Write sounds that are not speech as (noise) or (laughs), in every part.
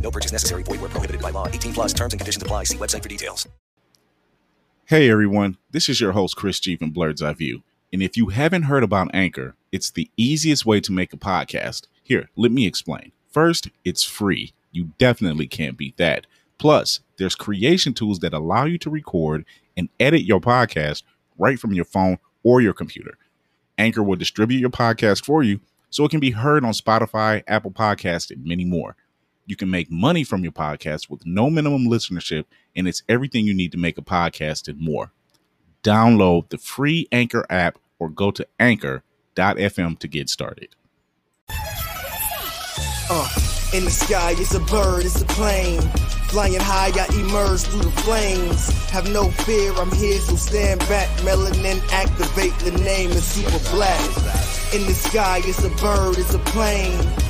No purchase necessary. Void where prohibited by law. 18 plus terms and conditions apply. See website for details. Hey everyone, this is your host Chris G from Blerd's Eye View. And if you haven't heard about Anchor, it's the easiest way to make a podcast. Here, let me explain. First, it's free. You definitely can't beat that. Plus, there's creation tools that allow you to record and edit your podcast right from your phone or your computer. Anchor will distribute your podcast for you so it can be heard on Spotify, Apple Podcasts, and many more. You can make money from your podcast with no minimum listenership, and it's everything you need to make a podcast and more. Download the free Anchor app or go to anchor.fm to get started. Uh, in the sky, it's a bird, it's a plane. Flying high, I emerge through the flames. Have no fear, I'm here, so stand back. Melanin activate, the name is super black. In the sky, it's a bird, it's a plane.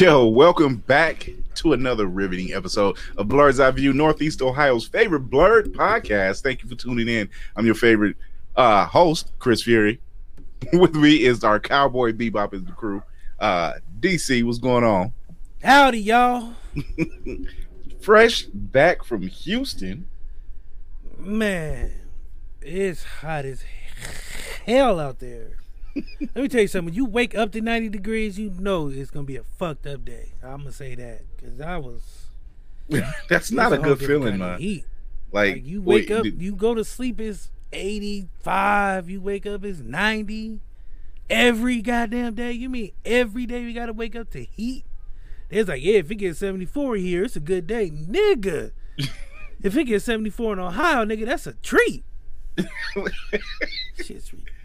Yo, welcome back to another riveting episode of Blerd's Eye View, Northeast Ohio's favorite blurred podcast. Thank you for tuning in. I'm your favorite uh, host, Chris Fury. (laughs) With me is our cowboy bebop is the crew. Uh, DC, what's going on? Howdy, y'all. (laughs) Fresh back from Houston. Man, it's hot as hell out there. Let me tell you something. When you wake up to 90 degrees, you know it's gonna be a fucked up day. I'm gonna say that because I was. (laughs) That's not a good feeling, man. Like, Like you wake wait, up, did- you go to sleep, it's 85. You wake up, it's 90. Every goddamn day. You mean every day we gotta wake up to heat? It's like, yeah, if it gets 74 here, it's a good day. Nigga. (laughs) if it gets 74 in Ohio, nigga, that's a treat. (laughs) Shit's ridiculous.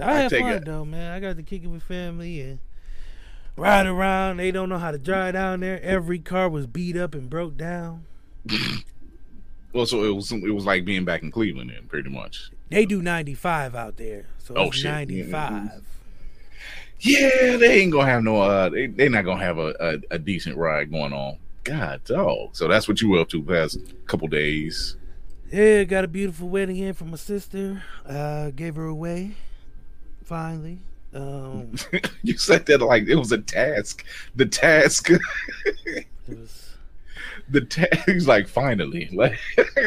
I, I had take fun it. though, man. I got to kick it with family and ride around. They don't know how to drive down there. Every car was beat up and broke down. (laughs) Well, so it was it was like being back in Cleveland, then pretty much. They do 95 out there. So Oh, it's 95. Yeah, they ain't gonna have no. Uh, they they not gonna have a, a, a decent ride going on. God, dog. So that's what you were up to the past couple days. Yeah, got a beautiful wedding in from my sister. Uh, gave her away. Finally. Um, (laughs) you said that like it was a task. The task. (laughs) it was, the task. He's like finally. (laughs) Like.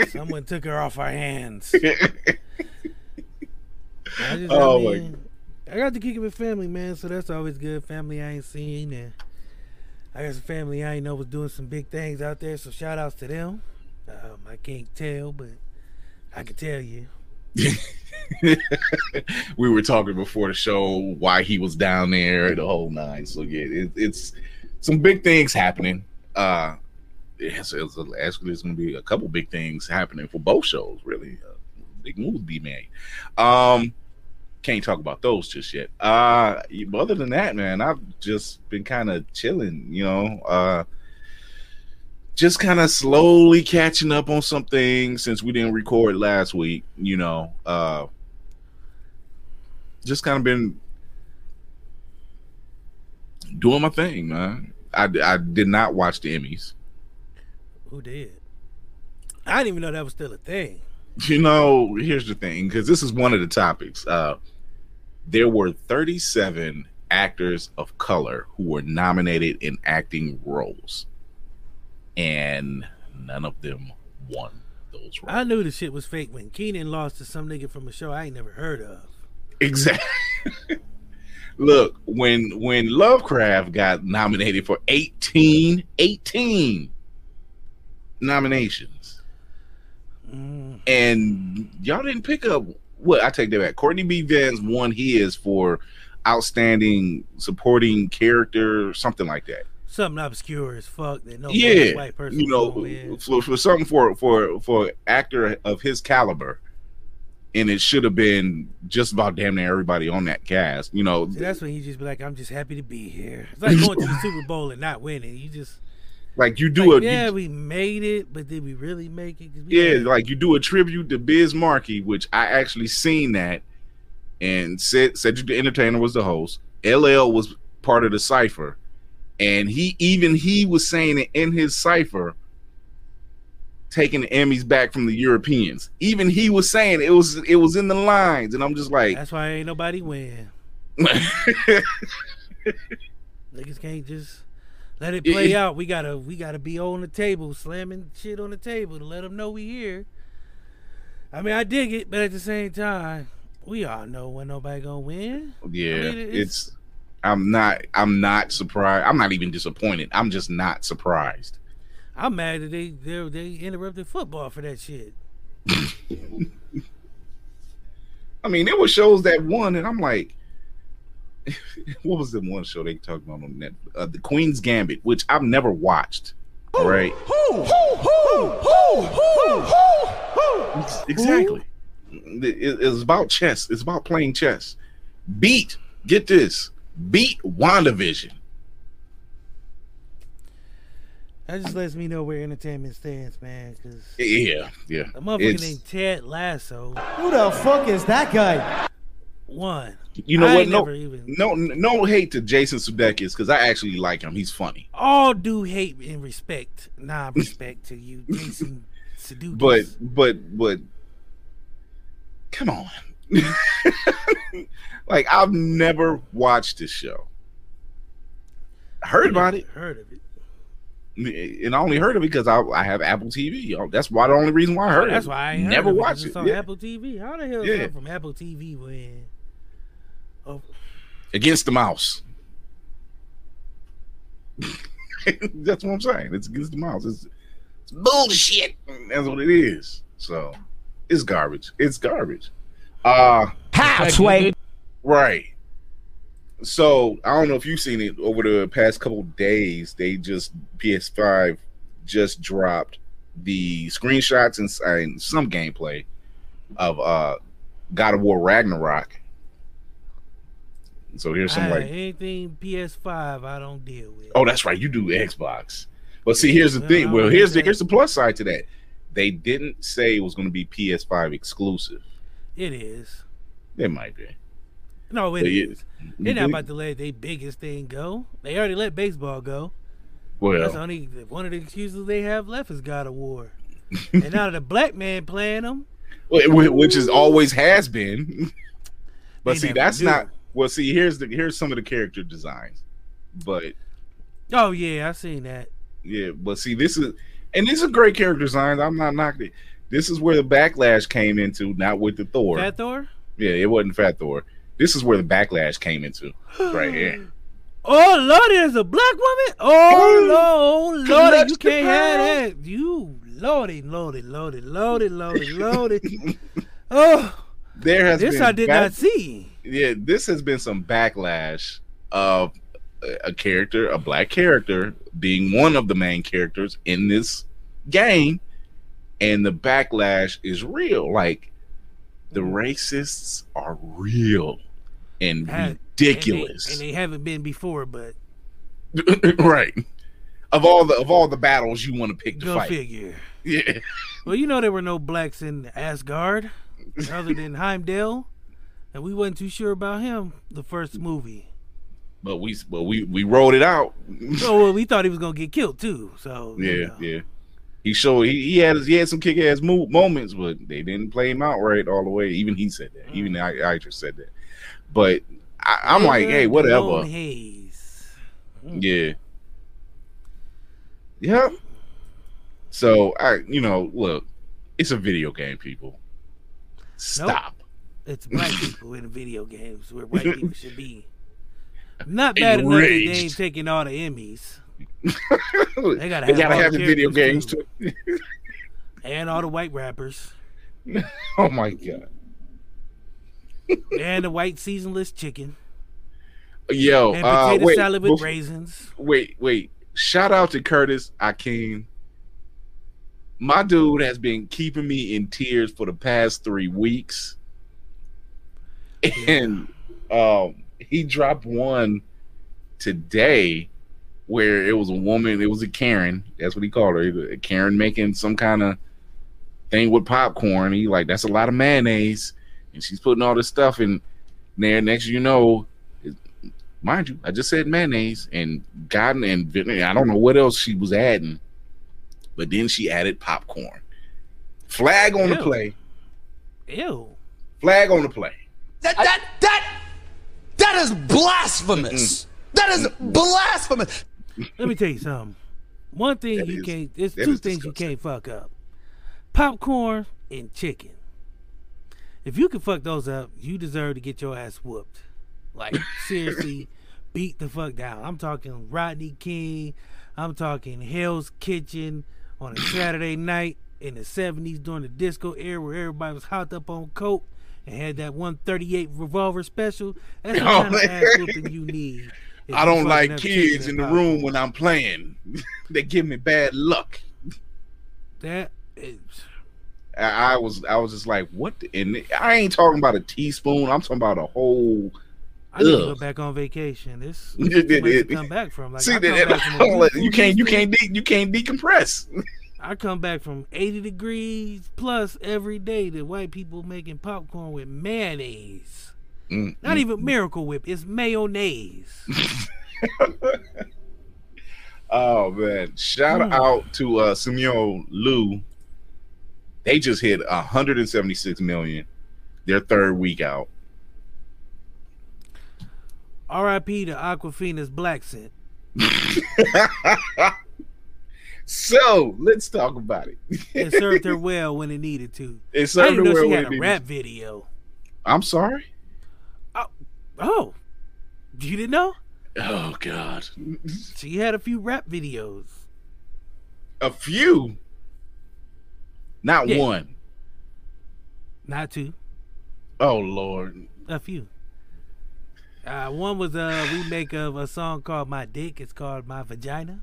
someone took her off our hands. I just, Oh, I, my mean, I got to kick it with family, man. So that's always good. Family I ain't seen, and I got some family I ain't know was doing some big things out there. So shout outs to them. Um, I can't tell, but I can tell you. (laughs) we were talking before the show why he was down there the whole nine. So yeah it, it's some big things happening. Uh it's, it's actually there's gonna be a couple big things happening for both shows really. Uh, big moves be made. Um can't talk about those just yet. Uh but other than that man i've just been kind of chilling you know? Uh just kind of slowly catching up on some things since we didn't record last week you know uh just kind of been doing my thing, man. I, I did not watch the Emmys. Who did? I didn't even know that was still a thing. You know, here's the thing, because this is one of the topics. Uh, there were 37 actors of color who were nominated in acting roles, and none of them won those roles. I knew the shit was fake when Kenan lost to some nigga from a show I ain't never heard of. Exactly. (laughs) Look, when when Lovecraft got nominated for 18, 18 nominations, Mm. and y'all didn't pick up what I take that back. Courtney B. Vance won his for outstanding supporting character, something like that. Something obscure as fuck that no yeah, white person you know, was for, for something for for for actor of his caliber, and it should have been just about damn near everybody on that cast. You know, See, that's when you just be like, I'm just happy to be here. It's like going to the Super Bowl and not winning. You just like you do like, a yeah, you- we made it, but did we really make it? yeah, had- like you do a tribute to Biz Markie, which I actually seen that, and said Cedric the Entertainer was the host. LL was part of the cipher, and he even he was saying it in his cipher, taking the Emmys back from the Europeans. Even he was saying it was it was in the lines, and I'm just like, that's why ain't nobody win. (laughs) Niggas can't just let it play it- out. We gotta we gotta be on the table, slamming shit on the table to let them know we here. I mean, I dig it, but at the same time, we all know when nobody gonna win. yeah, I mean, it's, it's- I'm not I'm not surprised. I'm not even disappointed. I'm just not surprised. I'm mad that they they they interrupted football for that shit. (laughs) I mean, there were shows that won, and I'm like, (laughs) what was the one show they talked about on Netflix? Uh, the Queen's Gambit, which I've never watched. All right, exactly. It- it's about chess. It's about playing chess. Beat, get this, beat WandaVision. That just lets me know where entertainment stands, man. Because Yeah, yeah. a motherfucker It's- named Ted Lasso Who the fuck is that guy? One. you know I what? No, even- no, no hate to Jason Sudeikis because I actually like him. He's funny. All due hate and respect, nah, (laughs) respect to you, Jason (laughs) Sudeikis. but but but come on (laughs) like i've never watched this show. I heard about it. Heard of it? and i only heard of it because I, I have apple tv Oh, that's why the only reason why i oh, heard That's it. That's why I never it, watched it. on Yeah. Apple TV. How the hell is Yeah. from Apple TV when? Oh, against the mouse. (laughs) That's what i'm saying. It's against the mouse. It's, it's bullshit. That's what it is. So it's garbage. It's garbage uh How, Sway? Right. So I don't know if you've seen it over the past couple days. They just PS5 just dropped the screenshots and, and some gameplay of uh God of War Ragnarok. So here's some I, like anything PS5 I don't deal with. oh that's right you do Xbox. But see, here's the Yeah, thing. Well, here's the here's the plus side to that. They didn't say it was going to be PS5 exclusive. It is. It might be. No, it But is. They're not about to let their biggest thing go. They already let baseball go. Well, that's only one of the excuses they have left is God of War. and now the black man playing them, (laughs) wh- wh- which is always has been. (laughs) but They see, that's do. not. Well, see, here's the here's some of the character designs. But oh yeah, I seen that. yeah, but see, this is and these are great character designs. I'm not knocking it. This is where the backlash came into, not with the Thor. Fat Thor. yeah, it wasn't Fat Thor. This is where the backlash came into, right here. (gasps) Oh Lordy, there's a black woman. Oh Lord, Lordy, you can't have that. You Lordy, Lordy, Lordy, Lordy, Lordy, Lordy. (laughs) oh, There has this been I did back- not see. yeah, this has been some backlash of a character, a black character, being one of the main characters in this game, and the backlash is real. Like the racists are real and Had- ridiculous, and they, and they haven't been before, but (laughs) right? Of all the of all the battles you want to pick to go fight, figure. yeah. Well, you know there were no blacks in Asgard, other than (laughs) Heimdall, and we wasn't too sure about him the first movie. But we but we we rolled it out. So well, we (laughs) thought he was gonna get killed too. So you Yeah, know. yeah. He showed he, he had he had some kick ass mo- moments, but they didn't play him out right all the way. Even he said that. Even mm. I, I just said that. But I, I'm like, hey, whatever. Hayes. Mm. Yeah. Yeah. So I, you know, look, it's a video game, people. Stop. It's black (laughs) people in video games where white people should be. Not (laughs) bad enough that they ain't taking all the Emmys they gotta gotta, have the video games too. (laughs) and all the white rappers (laughs) oh my god. and the white seasonless chicken Yo, and uh, potato wait, salad with raisins. wait, wait. Shout out to Curtis Akeem. My dude has been keeping me in tears for the past three weeks. And um he dropped one today where it was a woman, it was a Karen, that's what he called her. A Karen making some kind of thing with popcorn. He like, that's a lot of mayonnaise. And she's putting all this stuff in there. Next you know, mind you, I just said mayonnaise and gotten and. I don't know what else she was adding, but then she added popcorn. Flag on the play. Ew. Flag on the play. That that that that is blasphemous. That is blasphemous. Let me tell you something. One thing That you is- can't. There's two things you can't fuck up: popcorn and chicken. If you can fuck those up, you deserve to get your ass whooped. Like (laughs) seriously, beat the fuck down. I'm talking Rodney King. I'm talking Hell's Kitchen on a (laughs) Saturday night in the '70s during the disco era where everybody was hopped up on coke and had that 138 revolver special. That's the (laughs) Oh, kind of ass whooping you need. I don't like kids in the room when I'm playing. (laughs) they give me bad luck. That is, I, I was I was just like, what? The, and I ain't talking about a teaspoon. I'm talking about a whole. I need to go back on vacation. This (laughs) It- too it- much come back from. Like See that a (laughs) you can't you can't de- you can't decompress. I come back from 80 degrees plus every day to white people making popcorn with mayonnaise. Mm, Not mm. even Miracle Whip, it's mayonnaise. (laughs) Oh man! Shout Hmm. out to uh Simu Liu. They just hit 176 million. Their third week out. R.I.P. to Awkwafina's black scent. (laughs) So let's talk about it. It served her (laughs) well when it needed to. It I served didn't her know well she when had it a rap to. video. I'm sorry. Oh, you didn't know? Oh God, She had a few rap videos. a few, not Yeah. one. Not two. Oh Lord. A few. Uh, one was a remake of a song called "My Dick." It's called "My Vagina."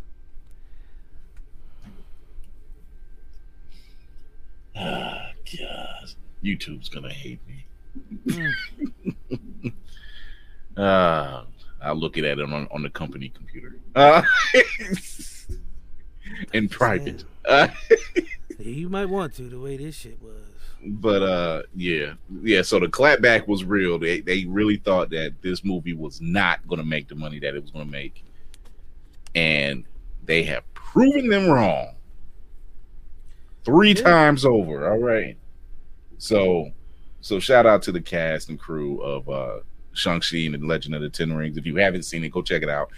Ah, God. YouTube's gonna hate me. (laughs) uh, I'll look at it on on the company computer. Uh, (laughs) in private. Uh, you might want to the way this shit was. but uh, yeah, yeah. So the clapback was real. They they really thought that this movie was not going to make the money that it was going to make, and they have proven them wrong three Yeah. times over. All right. So, so shout out to the cast and crew of uh Shang-Chi and the Legend of the Ten Rings. If you haven't seen it, go check it out.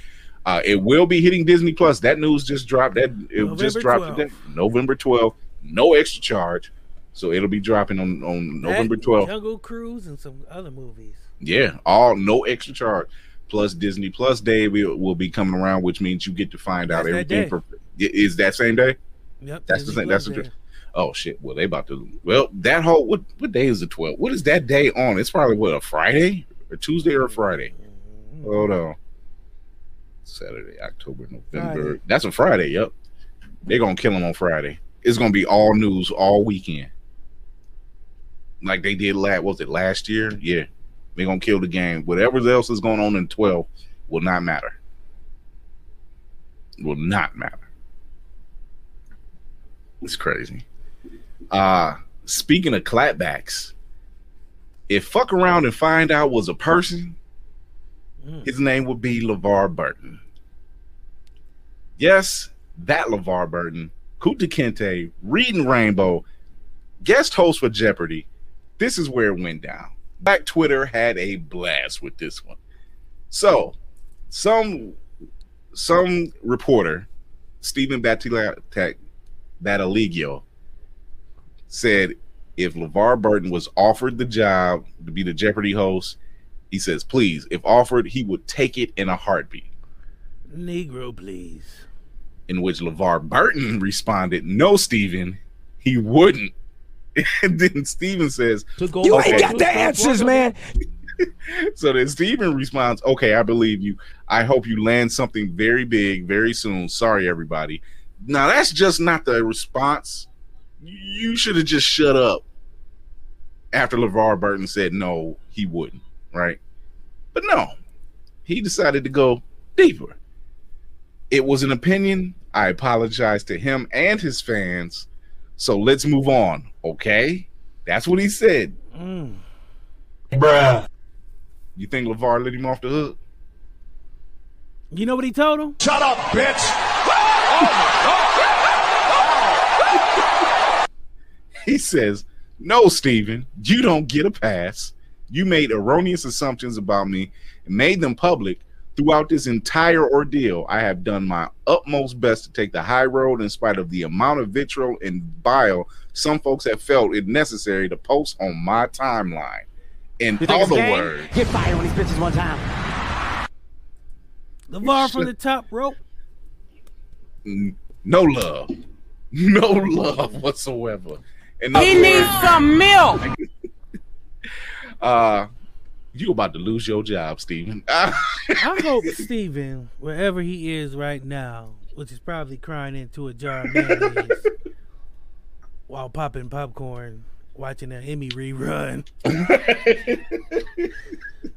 Uh, it will be hitting Disney Plus. That news just dropped. That it just dropped 12th. today, November 12th. No extra charge. So it'll be dropping on, on November That, 12th. Jungle Cruise and some other movies. Yeah, all no extra charge. Plus Disney Plus Day will, will be coming around, which means you get to find out That's that everything for is that same day? Yep. That's the Disney thing. That's the Oh shit! Well, they about to. Well, that whole what what day is the 12th? What is that day on? It's probably what a Friday or Tuesday or Friday. Hold on. Saturday, October, November. Friday. That's a Friday. Yep. They're gonna kill him on Friday. It's gonna be all news all weekend, like they did last. Was it last year? Yeah. They're gonna kill the game. Whatever else is going on in 12 will not matter. Will not matter. It's crazy. Uh speaking of clapbacks, if fuck around and find out was a person, Mm. his name would be LeVar Burton. Yes, that LeVar Burton, Kunta Kinte, reading Rainbow, guest host for Jeopardy. This is where it went down. Black Twitter had a blast with this one. So, some some reporter, Stephen Battila- Battaglio, said if LeVar Burton was offered the job to be the Jeopardy host, he says, please, if offered, he would take it in a heartbeat. Negro, please. In which LeVar Burton (laughs) responded, no, Stephen, he wouldn't. (laughs) And then Stephen says, You Okay. ain't got the answers, man. (laughs) so then Steven responds, Okay, I believe you. I hope you land something very big very soon. Sorry, everybody. Now, that's just not the response. You should have just shut up after LeVar Burton said no, he wouldn't, right? But no, he decided to go deeper. It was an opinion. I apologize to him and his fans. So let's move on, okay? That's what he said. Mm. Bruh. You think LeVar let him off the hook? You know what he told him? Shut up, bitch. (laughs) He says, No, Steven, you don't get a pass. You made erroneous assumptions about me and made them public. Throughout this entire ordeal, I have done my utmost best to take the high road in spite of the amount of vitriol and bile some folks have felt it necessary to post on my timeline. In other words, Get fired on these bitches one time. LeVar from the top rope. no love. (laughs) No love whatsoever. In other He words, needs some milk. (laughs) uh you about to lose your job, Steven. (laughs) I hope Steven, wherever he is right now, which is probably crying into a jar of mayonnaise (laughs) while popping popcorn, watching an Emmy rerun,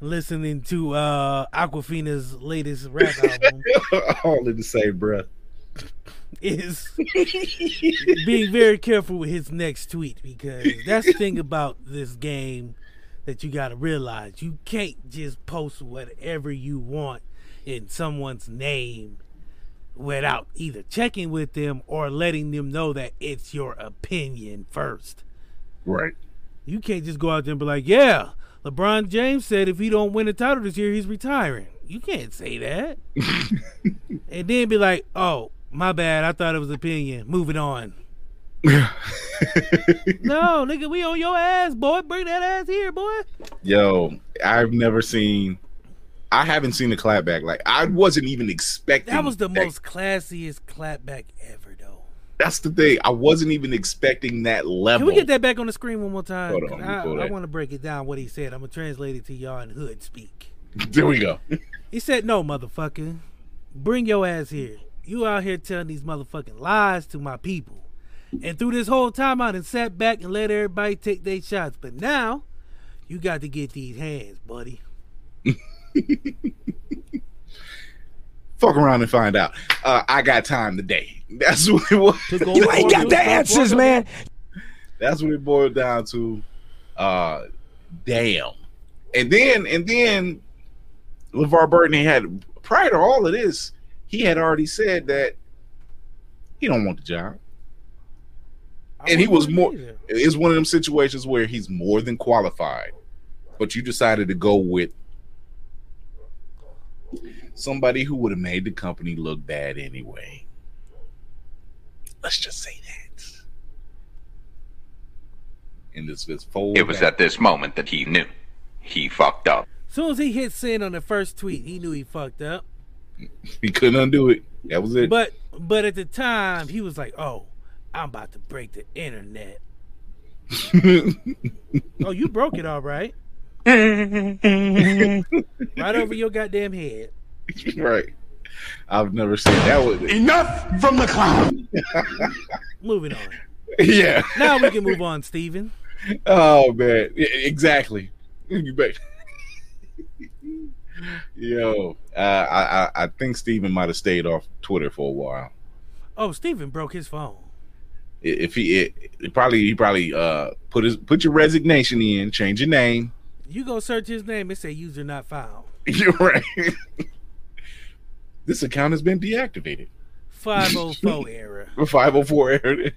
listening to uh Awkwafina's latest rap album, all in the same breath. Is (laughs) being very careful with his next tweet because that's the thing about this game that you got to realize. You can't just post whatever you want in someone's name without either checking with them or letting them know that it's your opinion first. Right. You can't just go out there and be like, "Yeah, LeBron James said if he don't win a title this year, he's retiring." You can't say that. (laughs) and then be like, "Oh, my bad. I thought it was opinion. Moving on." (laughs) no, nigga, we on your ass, boy. Bring that ass here, boy. Yo, I've never seen. I haven't seen a clapback. Like I wasn't even expecting. That was the most classiest clapback ever, though. That's the thing. I wasn't even expecting that level. Can we get that back on the screen one more time? Hold on, 'Cause let me pull I, I want to break it down what he said. I'm gonna translate it to y'all in hood speak. (laughs) There we go. He said, "No, motherfucker, bring your ass here. You out here telling these motherfucking lies to my people." And through this whole time, I done sat back and let everybody take their shots. But now, you got to get these hands, buddy. (laughs) Fuck around and find out. Uh, I got time today. (laughs) That's what it was. You ain't got the answers, man. That's what it boiled down to. Uh, damn. And then and then LeVar Burton he had prior to all of this, he had already said that he don't want the job. I And he was more either. it's one of them situations where he's more than qualified, but you decided to go with somebody who would have made the company look bad anyway. Let's just say that. And this this fold It was back- at this moment that he knew. He fucked up. As soon as he hit send on the first tweet, he knew he fucked up. (laughs) he couldn't undo it. That was it. But but at the time, he was like, "Oh, I'm about to break the internet." (laughs) Oh, you broke it all right. (laughs) right over your goddamn head. right. I've never seen that was Enough from the clown. Moving on. Yeah. Now we can move on, Steven. Oh man, Yeah, exactly. You bet. Yo, uh, I, I I think Steven might have stayed off Twitter for a while. Oh, Steven broke his phone. If he it, it probably he probably uh put his put your resignation in, change your name. You go search his name and say user not found. (laughs) You're right. this account has been deactivated. 504 (laughs) error. 504 error.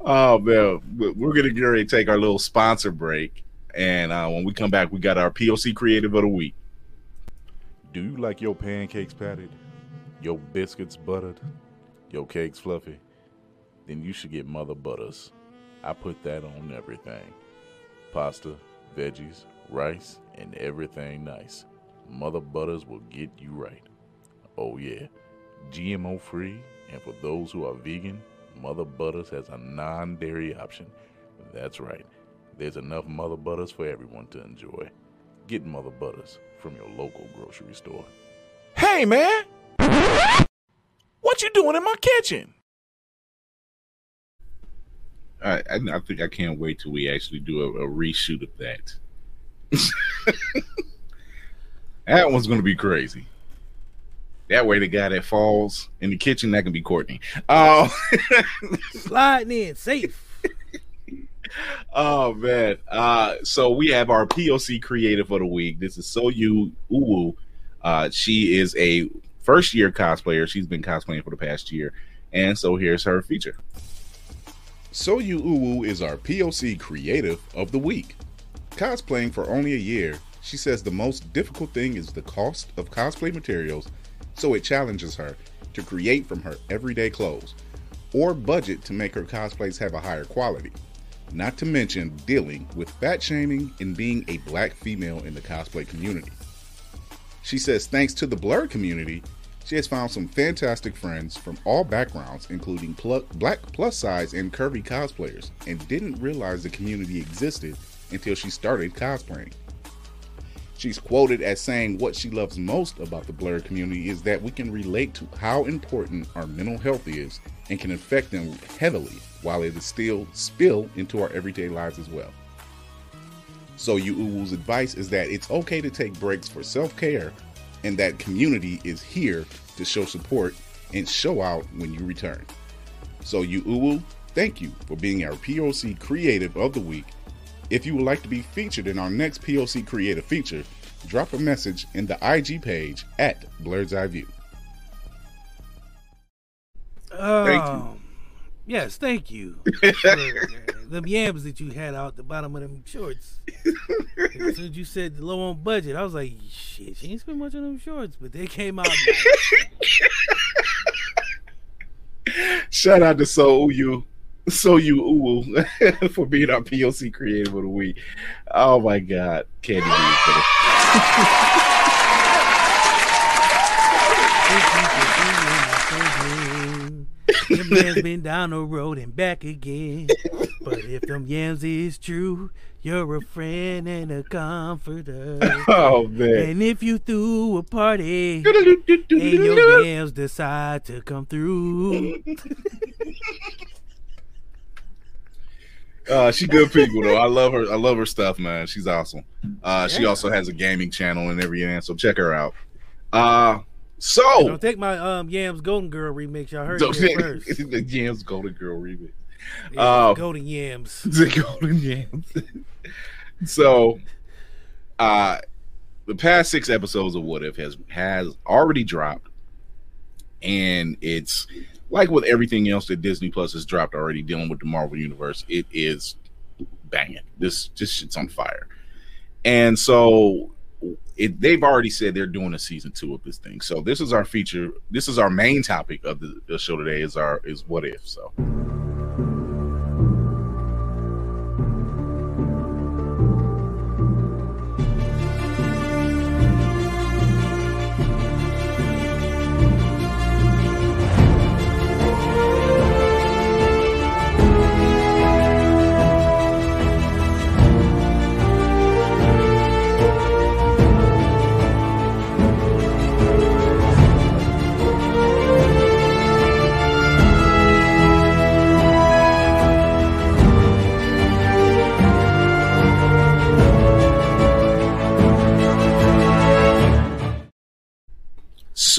oh man, We- we're gonna get ready to take our little sponsor break, and uh, when we come back, we got our POC Creative of the Week. Do you like your pancakes patted, your biscuits buttered, your cakes fluffy? Then you should get Mother Butters. I put that on everything: pasta, veggies, rice, and everything nice. Mother Butters will get you right. Oh yeah. GMO free, and for those who are vegan, Mother Butters has a non dairy option. That's right, there's enough Mother Butters for everyone to enjoy. Get Mother Butters from your local grocery store. Hey, man. What you doing in my kitchen? I, I, I think I can't wait till we actually do a, a reshoot of that. (laughs) that one's going to be crazy. That way, the guy that falls in the kitchen, that can be Courtney. Oh, (laughs) Sliding in safe. Oh man. Uh, so we have our POC creative of the week. This is So You Uwu. Uh, she is a first year cosplayer. She's been cosplaying for the past year. And so here's her feature. So You Uwu is our POC creative of the week. Cosplaying for only a year, she says the most difficult thing is the cost of cosplay materials, so it challenges her to create from her everyday clothes or budget to make her cosplays have a higher quality. Not to mention dealing with fat shaming and being a black female in the cosplay community. She says thanks to the blur community, she has found some fantastic friends from all backgrounds, including pl- black plus size and curvy cosplayers, and didn't realize the community existed until she started cosplaying. She's quoted as saying what she loves most about the blur community is that we can relate to how important our mental health is and can affect them heavily while it is still spill into our everyday lives as well. So you Uwu's advice is that it's okay to take breaks for self-care and that community is here to show support and show out when you return. So you Uwu, thank you for being our POC creative of the week. If you would like to be featured in our next POC creative feature, drop a message in the IG page at Blerd's Eye View. Um, Yes, thank you. (laughs) them yams that you had out the bottom of them shorts. as soon as you said low on budget, I was like, shit, she ain't spent much on them shorts, but they came out. (laughs) Shout out to So You, So You Uwu (laughs) for being our POC creative of the week. Oh my God, Candy B for the- Them yams (laughs) been down the road and back again. But if them yams is true, you're a friend and a comforter. (laughs) Oh man. And if you threw a party and your (laughs) yams decide to come through, Uh, she good people though. I love her. I love her stuff, man. She's awesome. Uh, she Yeah. also has a gaming channel and everything, so check her out. Uh, So don't take my um Yams Golden Girl remix. Y'all heard it (laughs) first. (laughs) the Yams Golden Girl remix. Yeah, Uh, Golden Yams. (laughs) the Golden Yams. so, uh, the past six episodes of What If has has already dropped, and it's like with everything else that Disney Plus has dropped already dealing with the Marvel universe. It is banging. This this shit's on fire, and so. It, they've already said they're doing a season two of this thing. So this is our feature. This is our main topic of the, the show today. Is our is what if? So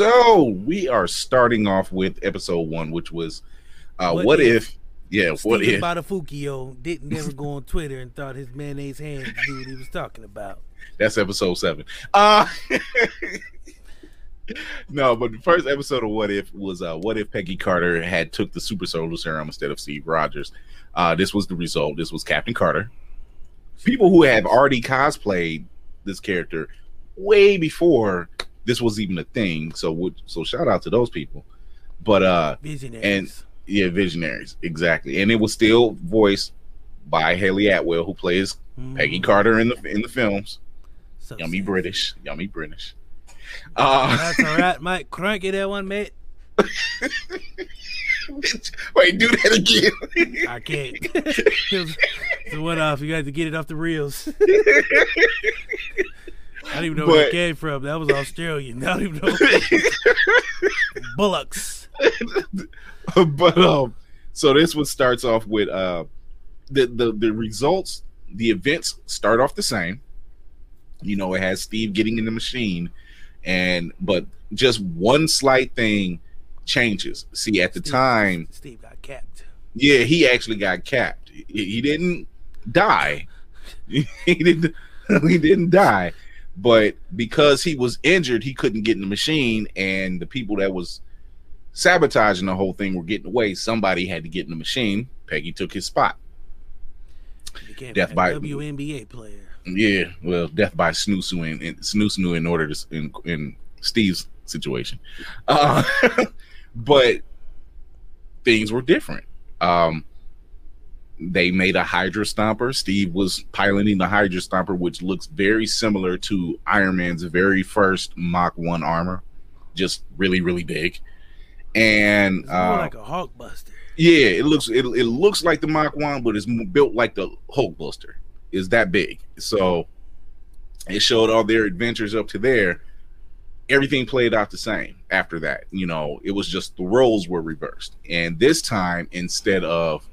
So we are starting off with episode one, which was uh, what, What if? if Yeah, what if? Botafukio didn't ever go on Twitter and thought his mayonnaise hands knew what he was talking about. That's episode seven. Uh (laughs) no, but the first episode of What If was uh, what if Peggy Carter had took the super soldier serum instead of Steve Rogers. Uh, this was the result. This was Captain Carter. People who have already cosplayed this character way before this was even a thing. So, would so shout out to those people. But uh, Visionaries. and yeah, visionaries exactly. And it was still voiced by Hayley Atwell, who plays Peggy Carter in the in the films. So yummy British, yummy British. Uh, That's all right, (laughs) Mike. Cranky that one, mate. (laughs) wait, do that again. I can't. (laughs) it's a one off. You got to get it off the reels. I don't even know where it came from. That was Australian. I don't even know. (laughs) Bullocks. (laughs) but um, so this one starts off with uh, the the the results. The events start off the same. You know, it has Steve getting in the machine, and but just one slight thing changes. See, at the time, Steve got capped. yeah, he actually got capped. He, he didn't die. (laughs) he didn't. He didn't die, but because he was injured, he couldn't get in the machine, and the people that was sabotaging the whole thing were getting away. Somebody had to get in the machine. Peggy took his spot. Death by- WNBA player. Yeah, well, death by snoo in, in snoo in order to in, in Steve's situation, uh, (laughs) but things were different. Um, they made a Hydra Stomper. Steve was piloting the Hydra Stomper, which looks very similar to Iron Man's very first Mach One armor, just really really big. And uh, like a Hulk Buster. yeah, it looks it, it looks like the Mach One, but it's built like the Hulk Buster. Is that big? So it showed all their adventures up to there. Everything played out the same after that. You know, it was just the roles were reversed, and this time instead of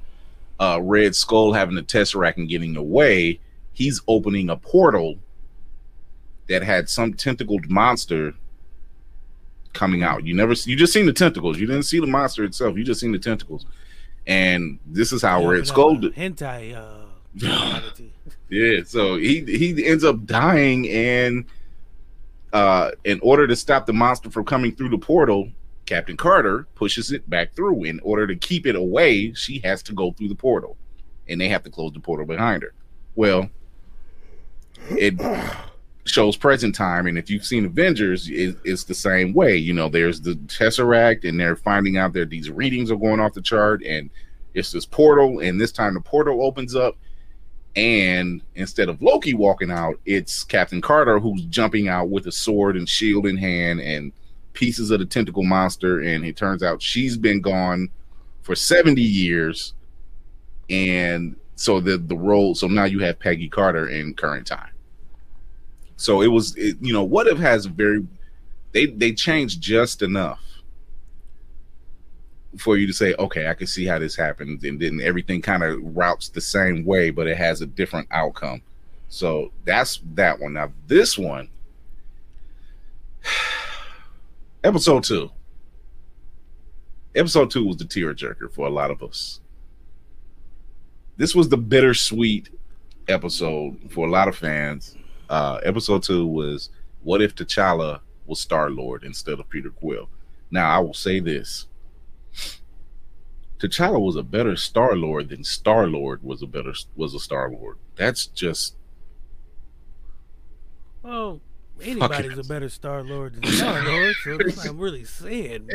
uh, Red Skull having the Tesseract and getting away, he's opening a portal that had some tentacled monster coming out. You never, you just seen the tentacles. You didn't see the monster itself. You just seen the tentacles. And this is how Yeah, Red Skull. uh, did- hentai uh, (sighs) yeah, so he he ends up dying, and uh, in order to stop the monster from coming through the portal, Captain Carter pushes it back through. In order to keep it away, she has to go through the portal, and they have to close the portal behind her. Well, it shows present time, and if you've seen Avengers, it, it's the same way. You know, there's the Tesseract, and they're finding out that these readings are going off the chart, and it's this portal, and this time the portal opens up, and instead of Loki walking out, it's Captain Carter who's jumping out with a sword and shield in hand and pieces of the tentacle monster. And it turns out she's been gone for 70 years. And so the the role, so now you have Peggy Carter in current time. So it was, it, you know, what if has very, they they changed just enough for you to say, okay, I can see how this happened, and then everything kind of routes the same way, but it has a different outcome. So that's that one. Now this one, Episode two. Episode two was the tearjerker for a lot of us. This was the bittersweet episode for a lot of fans. Uh, episode two was what if T'Challa was Star Lord instead of Peter Quill? Now I will say this: T'Challa was a better Star Lord than Star Lord was a better was a Star Lord. That's just Well, anybody's a better Star Lord than Star (laughs) Lord, so that's what (laughs) I'm really saying.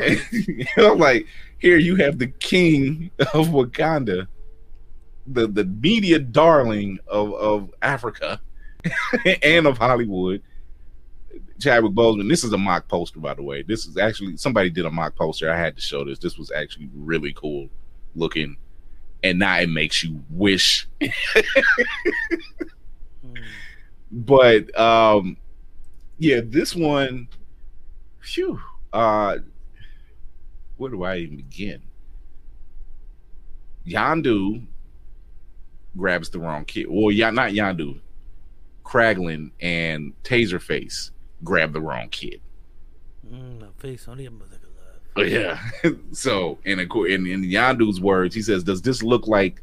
know, like here you have the king of Wakanda, the the media darling of of Africa (laughs) and of Hollywood. Chadwick Boseman. This is a mock poster, by the way. This is actually somebody did a mock poster. I had to show this. This was actually really cool looking, and now it makes you wish. but um, yeah, this one, phew. Uh, where do I even begin? Yondu grabs the wrong kid. Well, yeah, not Yondu. Kraglin and Taserface grab the wrong kid. Mm, face on him was like a love. Oh, yeah. (laughs) so, and of course, in, in Yondu's words, he says, "Does this look like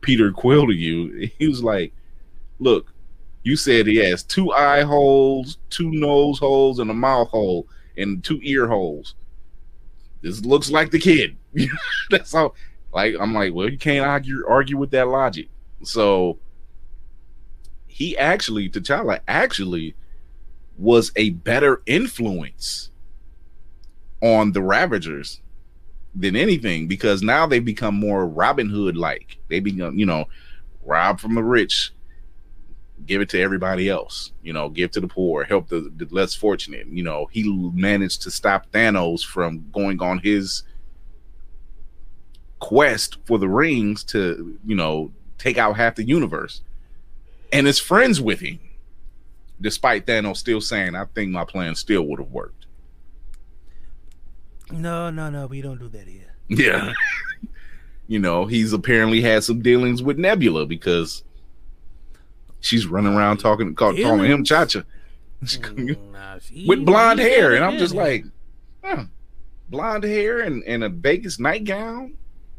Peter Quill to you?" (laughs) He was like, "Look, you said he has two eye holes, two nose holes, and a mouth hole, and two ear holes. This looks like the kid." (laughs) That's all. Like I'm like, well, you can't argue argue with that logic. So he actually, T'Challa actually was a better influence on the Ravagers than anything because now they become more Robin Hood like. They become, you know, rob from the rich, give it to everybody else, you know, give to the poor, help the, the less fortunate. You know, he managed to stop Thanos from going on his quest for the rings to, you know, take out half the universe and is friends with him despite Thanos still saying, I think my plan still would have worked. No, no, no, we don't do that here. Yeah. (laughs) you know, he's apparently had some dealings with Nebula because she's running around talking, call, calling him Chacha mm, (laughs) with blonde hair. And I'm just like, huh, blonde hair and, and a Vegas nightgown,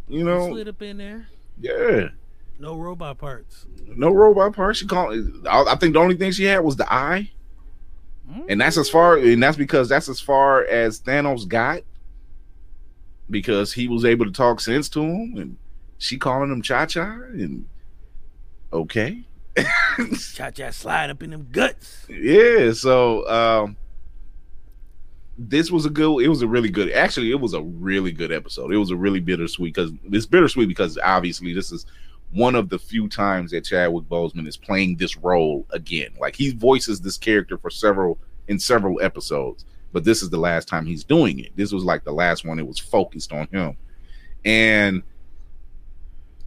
you know? slid up in there. Yeah. No robot parts. No robot parts. She called. I I think the only thing she had was the eye, and that's as far. Mm. And that's because that's as far as Thanos got, because he was able to talk sense to him, and she calling him Cha Cha, and okay, (laughs) Cha cha slide up in them guts. yeah. So um, this was a good. It was a really good. Actually, it was a really good episode. It was a really bittersweet because it's bittersweet because obviously this is one of the few times that Chadwick Boseman is playing this role again. Like he voices this character for several in several episodes, but this is the last time he's doing it. This was like the last one it was focused on him. And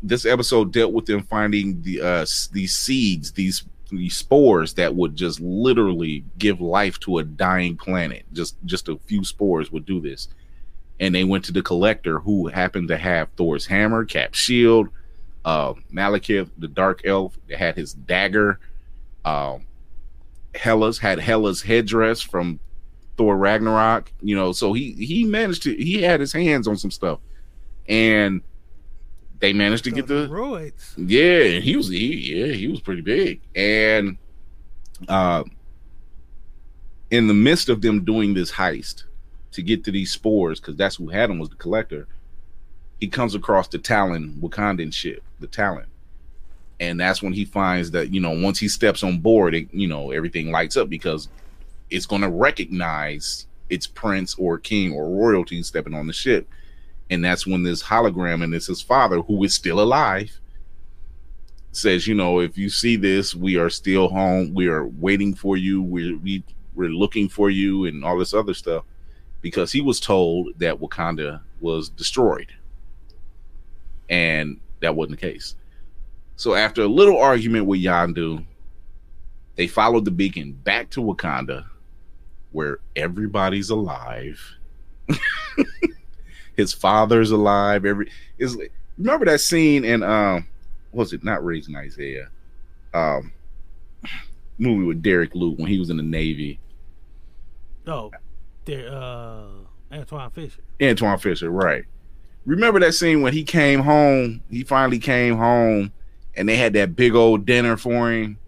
this episode dealt with them finding the uh these seeds, these these spores that would just literally give life to a dying planet. Just just a few spores would do this. And they went to the collector who happened to have Thor's hammer, Cap shield, uh Malekith, the dark elf, that had his dagger. Um Hela's had Hela's headdress from Thor Ragnarok, you know, so he he managed to he had his hands on some stuff. And they managed to get the Roids. yeah, he was he yeah, he was pretty big. And uh in the midst of them doing this heist to get to these spores, because that's who had them was the collector, he comes across the Talon Wakandan ship, the Talon. And that's when he finds that, you know, once he steps on board, it, you know, everything lights up because it's going to recognize its prince or king or royalty stepping on the ship. And that's when this hologram, and it's his father, who is still alive, says, you know, if you see this, we are still home. We are waiting for you. We're, we, we're looking for you and all this other stuff because he was told that Wakanda was destroyed. And that wasn't the case. So after a little argument with Yondu, they followed the beacon back to Wakanda, where everybody's alive. (laughs) His father's alive. Every is remember that scene in um was it not raising Isaiah? Um movie with Derek Luke when he was in the Navy. Oh, There, uh, Antwone Fisher. Antwone Fisher, right. Remember that scene when he came home? He finally came home and they had that big old dinner for him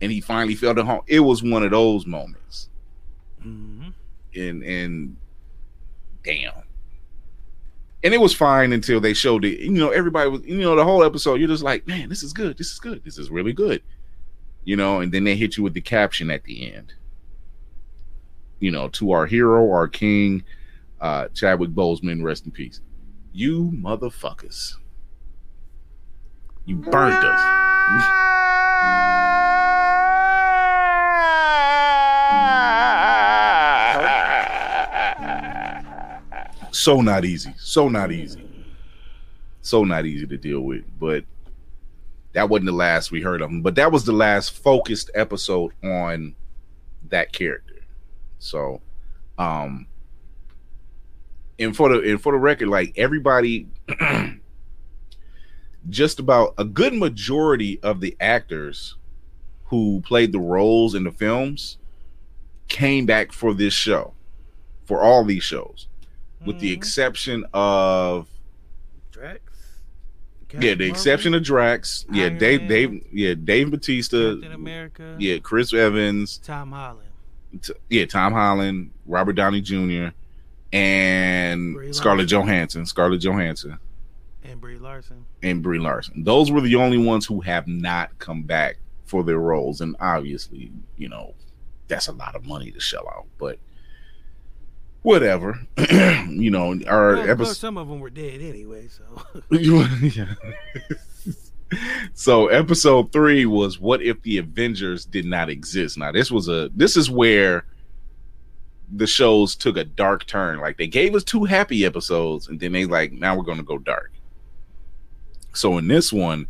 and he finally felt at home. It was one of those moments. Mm-hmm. And and damn. And it was fine until they showed it. You know, everybody was, you know, the whole episode, you're just like, man, this is good. This is good. This is really good. You know, and then they hit you with the caption at the end. You know, to our hero, our king, uh, Chadwick Boseman, rest in peace. You motherfuckers. You burnt us. (laughs) so not easy. So not easy. So not easy to deal with. But that wasn't the last we heard of him. But that was the last focused episode on that character. So um and for the and for the record, like everybody (clears throat) just about a good majority of the actors who played the roles in the films came back for this show for all these shows with the mm-hmm. exception of Drax. yeah, the exception of Drax. Yeah, Dave, Man, Dave, yeah, Dave Bautista. Captain America. Yeah, Chris Evans. Tom Holland. T- yeah, Tom Holland, Robert Downey Jr., and Brie Scarlett Larson. Johansson. Scarlett Johansson And Brie Larson. and Brie Larson. Those were the only ones who have not come back for their roles, and obviously, you know, that's a lot of money to shell out. But whatever, (clears throat) you know, our Well, episode. some of them were dead anyway, so. Yeah. (laughs) (laughs) (laughs) so episode three was what if the Avengers did not exist? Now this was a this is where the shows took a dark turn. Like they gave us two happy episodes, and then they like now we're gonna go dark. So in this one,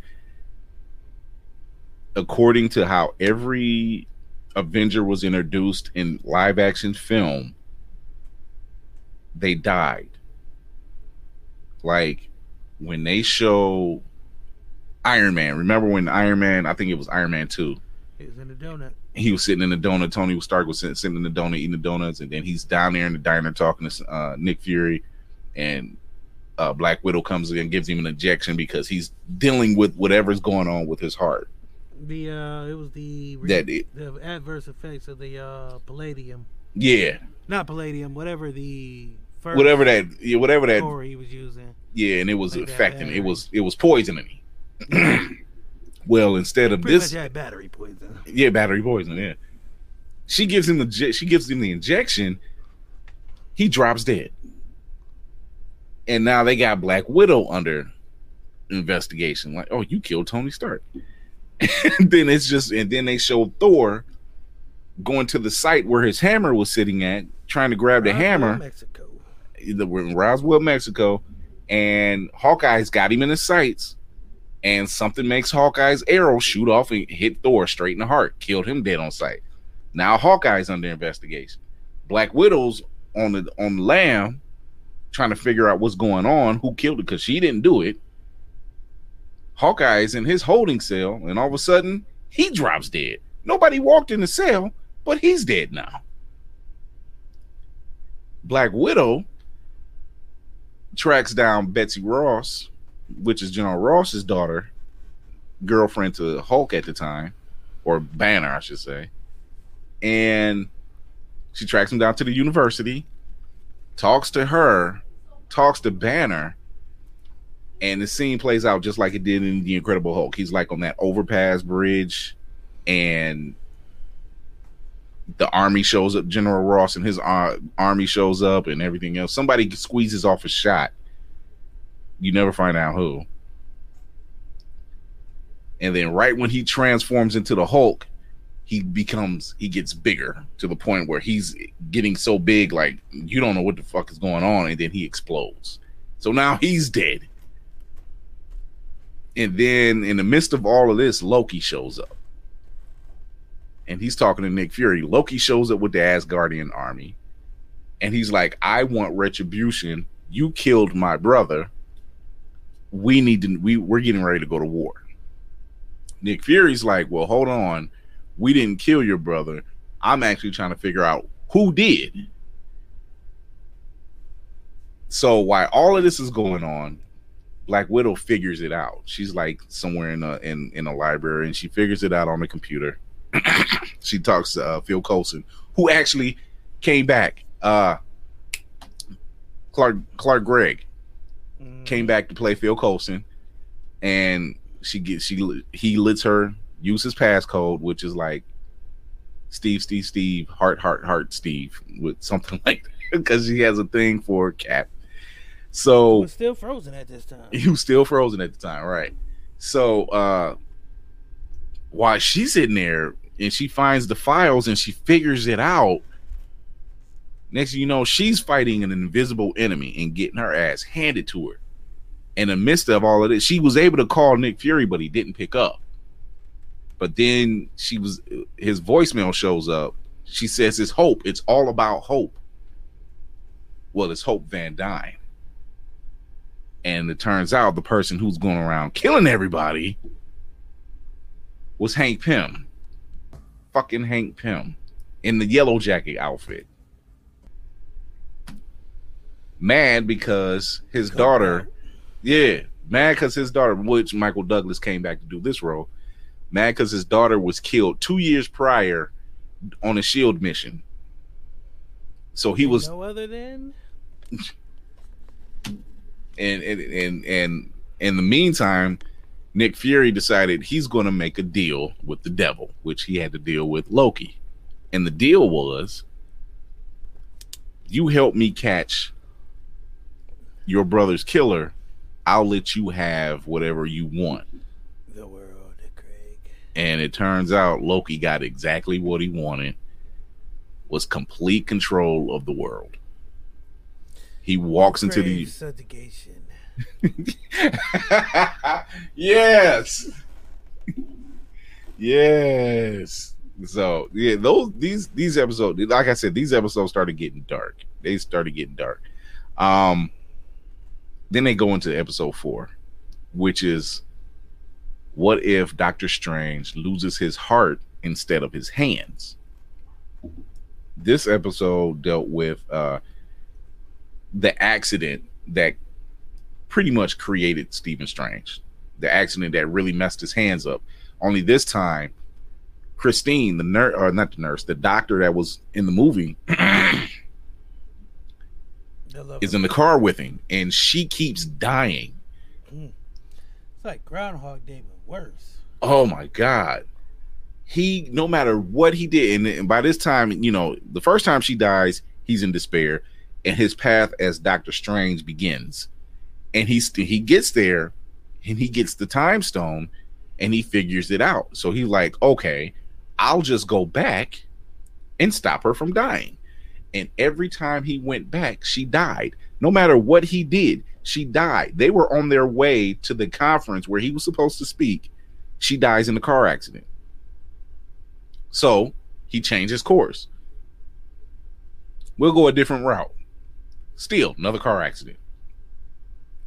according to how every Avenger was introduced in live action film, they died. Like when they show Iron Man, remember when Iron Man, I think it was Iron Man 2, He was in the donut. he was sitting in the donut. Tony Stark was sitting, sitting in the donut eating the donuts, and then he's down there in the diner talking to uh, Nick Fury, and uh, Black Widow comes in and gives him an injection because he's dealing with whatever's going on with his heart. The uh, it was the That it- the adverse effects of the uh palladium, Yeah, not palladium, whatever the first whatever that, yeah, whatever that, story he was using. yeah, and it was Like affecting. It was it was poisoning. Me. (clears throat) well, instead of Pretty this, had battery poison. Yeah, battery poison. Yeah. She gives him the she gives him the injection. He drops dead. And now they got Black Widow under investigation. Like, oh, you killed Tony Stark. (laughs) and then it's just and then they show Thor going to the site where his hammer was sitting at, trying to grab the hammer. Mexico. The, we're in Roswell, Mexico, and Hawkeye's got him in his sights, and something makes Hawkeye's arrow shoot off and hit Thor straight in the heart, killed him dead on sight. Now Hawkeye's under investigation. Black Widow's on the on the lam, trying to figure out what's going on, who killed it, because she didn't do it. Hawkeye's in his holding cell, and all of a sudden he drops dead. Nobody walked in the cell, but he's dead now. Black Widow tracks down Betsy Ross, which is General Ross's daughter, girlfriend to Hulk at the time, or Banner, I should say. And she tracks him down to the university, talks to her, talks to Banner, and the scene plays out just like it did in The Incredible Hulk. He's like on that overpass bridge, and the army shows up. General Ross and his ar- army shows up, and everything else. Somebody squeezes off a shot. You never find out who. And then, right when he transforms into the Hulk, he becomes he gets bigger to the point where he's getting so big, like you don't know what the fuck is going on, and then he explodes. So now he's dead. And then, in the midst of all of this, Loki shows up and he's talking to Nick Fury. Loki shows up with the Asgardian army, and he's like, "I want retribution. You killed my brother. We need to. We we're getting ready to go to war." Nick Fury's like, "Well, hold on. We didn't kill your brother. I'm actually trying to figure out who did." So while all of this is going on, Black Widow figures it out. She's like somewhere in a in in a library, and she figures it out on the computer. (coughs) she talks to uh, Phil Coulson, who actually came back. Uh, Clark Clark Gregg came back to play Phil Coulson, and she gets she he lets her use his passcode, which is like Steve, Steve, Steve, heart, heart, heart, Steve, with something (laughs) like that, because he has a thing for Cap. So was still frozen at this time. he was still frozen at the time, right? So uh while she's sitting there and she finds the files and she figures it out, next thing you know, she's fighting an invisible enemy and getting her ass handed to her. In the midst of all of this, she was able to call Nick Fury, but he didn't pick up. But then she was his voicemail shows up. She says it's hope. It's all about hope. Well, it's Hope Van Dyne. And it turns out the person who's going around killing everybody was Hank Pym. Fucking Hank Pym in the yellow jacket outfit. Mad because his daughter, yeah, mad because his daughter, which Michael Douglas came back to do this role, mad because his daughter was killed two years prior on a shield mission. So he was no other than (laughs) and and and and in the meantime, Nick Fury decided he's going to make a deal with the devil, which he had to deal with Loki. And the deal was you help me catch your brother's killer, I'll let you have whatever you want. the world, Craig. And it turns out Loki got exactly what he wanted was complete control of the world. He walks into the subjugation. (laughs) yes. Yes. So yeah, those these these episodes, like I said, these episodes started getting dark. They started getting dark. Um then they go into episode four, which is what if Doctor Strange loses his heart instead of his hands? This episode dealt with uh the accident that pretty much created Stephen Strange. The accident that really messed his hands up. Only this time, Christine, the nurse, or not the nurse, the doctor that was in the movie, (clears throat) is in the car with him, and she keeps mm. dying. Mm. It's like Groundhog Day, but worse. Oh my god. He no matter what he did, and, and by this time, you know, the first time she dies, he's in despair, and his path as Doctor Strange begins. And he's he gets there and he gets the time stone and he figures it out. So he's like, okay, I'll just go back and stop her from dying. And every time he went back, she died. No matter what he did, she died. They were on their way to the conference where he was supposed to speak. She dies in a car accident. So he changes course. We'll go a different route. Still, another car accident.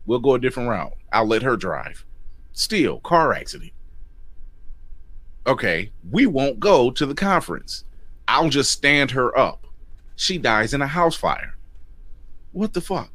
We'll go a different route. I'll let her drive. Still, car accident. Okay, we won't go to the conference. I'll just stand her up. She dies in a house fire. What the fuck?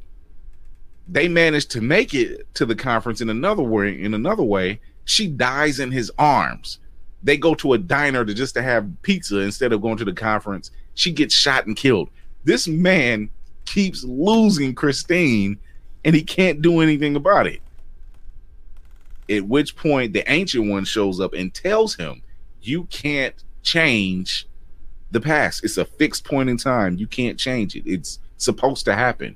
They managed to make it to the conference in another way. In another way, she dies in his arms. They go to a diner to just to have pizza instead of going to the conference. She gets shot and killed. This man keeps losing Christine, and he can't do anything about it. At which point, the ancient one shows up and tells him, "You can't change the past. It's a fixed point in time. You can't change it. It's supposed to happen."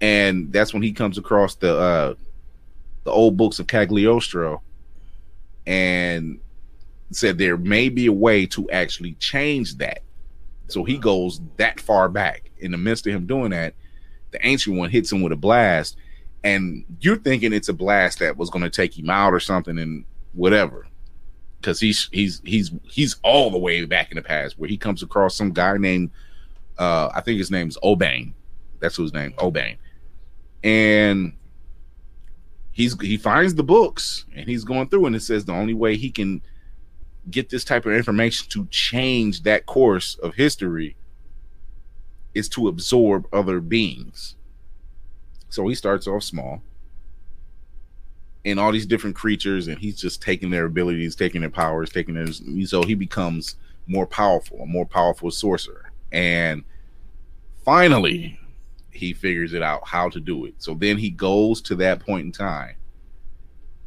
And that's when he comes across the uh, the old books of Cagliostro, and said there may be a way to actually change that. So he goes that far back. In the midst of him doing that, the ancient one hits him with a blast, and you're thinking it's a blast that was going to take him out or something, and whatever, because he's he's he's he's all the way back in the past where he comes across some guy named uh I think his name's O'Bengh. That's his name, O'Bengh, and he's he finds the books and he's going through and it says the only way he can get this type of information to change that course of history is to absorb other beings So he starts off small, and all these different creatures, and he's just taking their abilities, taking their powers, taking their. So he becomes more powerful, a more powerful sorcerer, and finally, he figures it out how to do it. So then he goes to that point in time,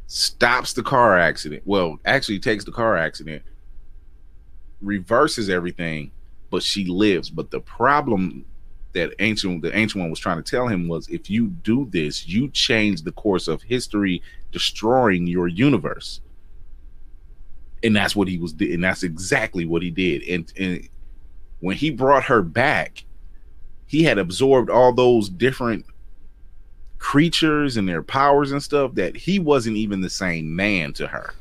stops the car accident. Well, actually takes the car accident, reverses everything, but she lives. But the problem that ancient the ancient one was trying to tell him was if you do this, you change the course of history, destroying your universe. And that's what he was and that's exactly what he did. And, and when he brought her back, he had absorbed all those different creatures and their powers and stuff that he wasn't even the same man to her.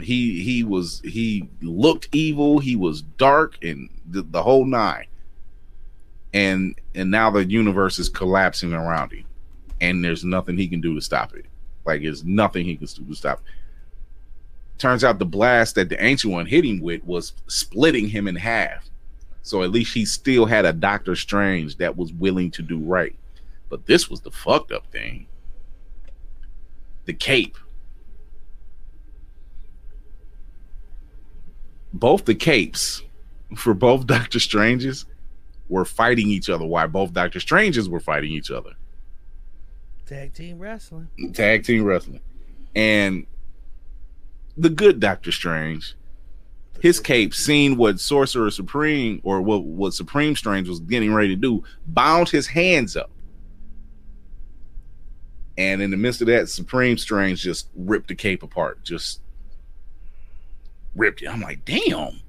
He he was he looked evil, he was dark and the, the whole nine. And and now the universe is collapsing around him and there's nothing he can do to stop it. Like there's nothing he can do to stop it. turns out the blast that the ancient one hit him with was splitting him in half. So at least he still had a doctor strange that was willing to do right. But this was the fucked up thing. The cape both the capes for both (laughs) doctor stranges were fighting each other while both Doctor Stranges were fighting each other. Tag team wrestling. Tag team wrestling. And the good Doctor Strange, his cape, seen what Sorcerer Supreme or what, what Supreme Strange was getting ready to do, bound his hands up. And in the midst of that, Supreme Strange just ripped the cape apart. Just ripped. I'm like, damn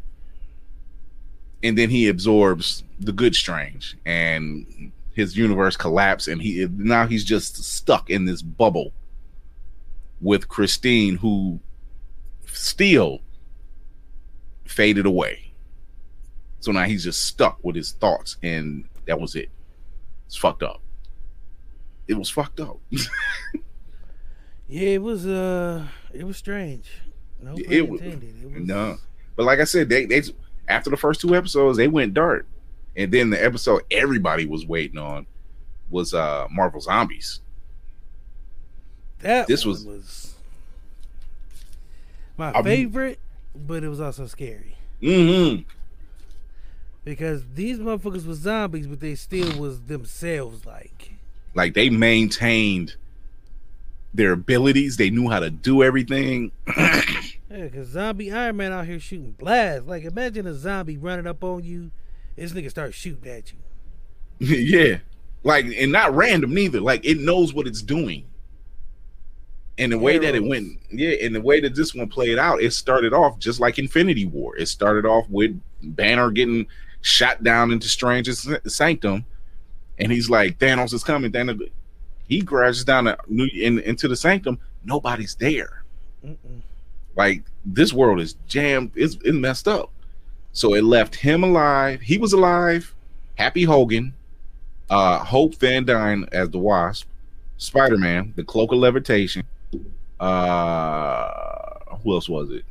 and then he absorbs the good strange and his universe collapsed and he now he's just stuck in this bubble with Christine who still faded away. So now he's just stuck with his thoughts and that was it. It's fucked up. It was fucked up. (laughs) yeah, it was uh it was strange. No it, intended. It was no. But like I said, they they after the first two episodes, they went dark. And then the episode everybody was waiting on was uh Marvel Zombies. That this was, was my I favorite, but it was also scary. Mm-hmm. Because these motherfuckers were zombies, but they still was themselves like. Like they maintained their abilities. They knew how to do everything. (clears throat) Yeah, cause zombie Iron Man out here shooting blasts. Like imagine a zombie running up on you, this nigga start shooting at you. (laughs) yeah. Like and not random neither. Like it knows what it's doing. And the way Arrows. that it went, yeah, and the way that this one played out, it started off just like Infinity War. It started off with Banner getting shot down into Strange's sanctum, and he's like, Thanos is coming. Thanos, he crashes down in, into the sanctum. Nobody's there. Mm-mm. Like this world is jammed, it's, it's messed up. So it left him alive. He was alive. Happy Hogan, uh, Hope Van Dyne as the Wasp, Spider Man, the Cloak of Levitation. Uh, who else was it?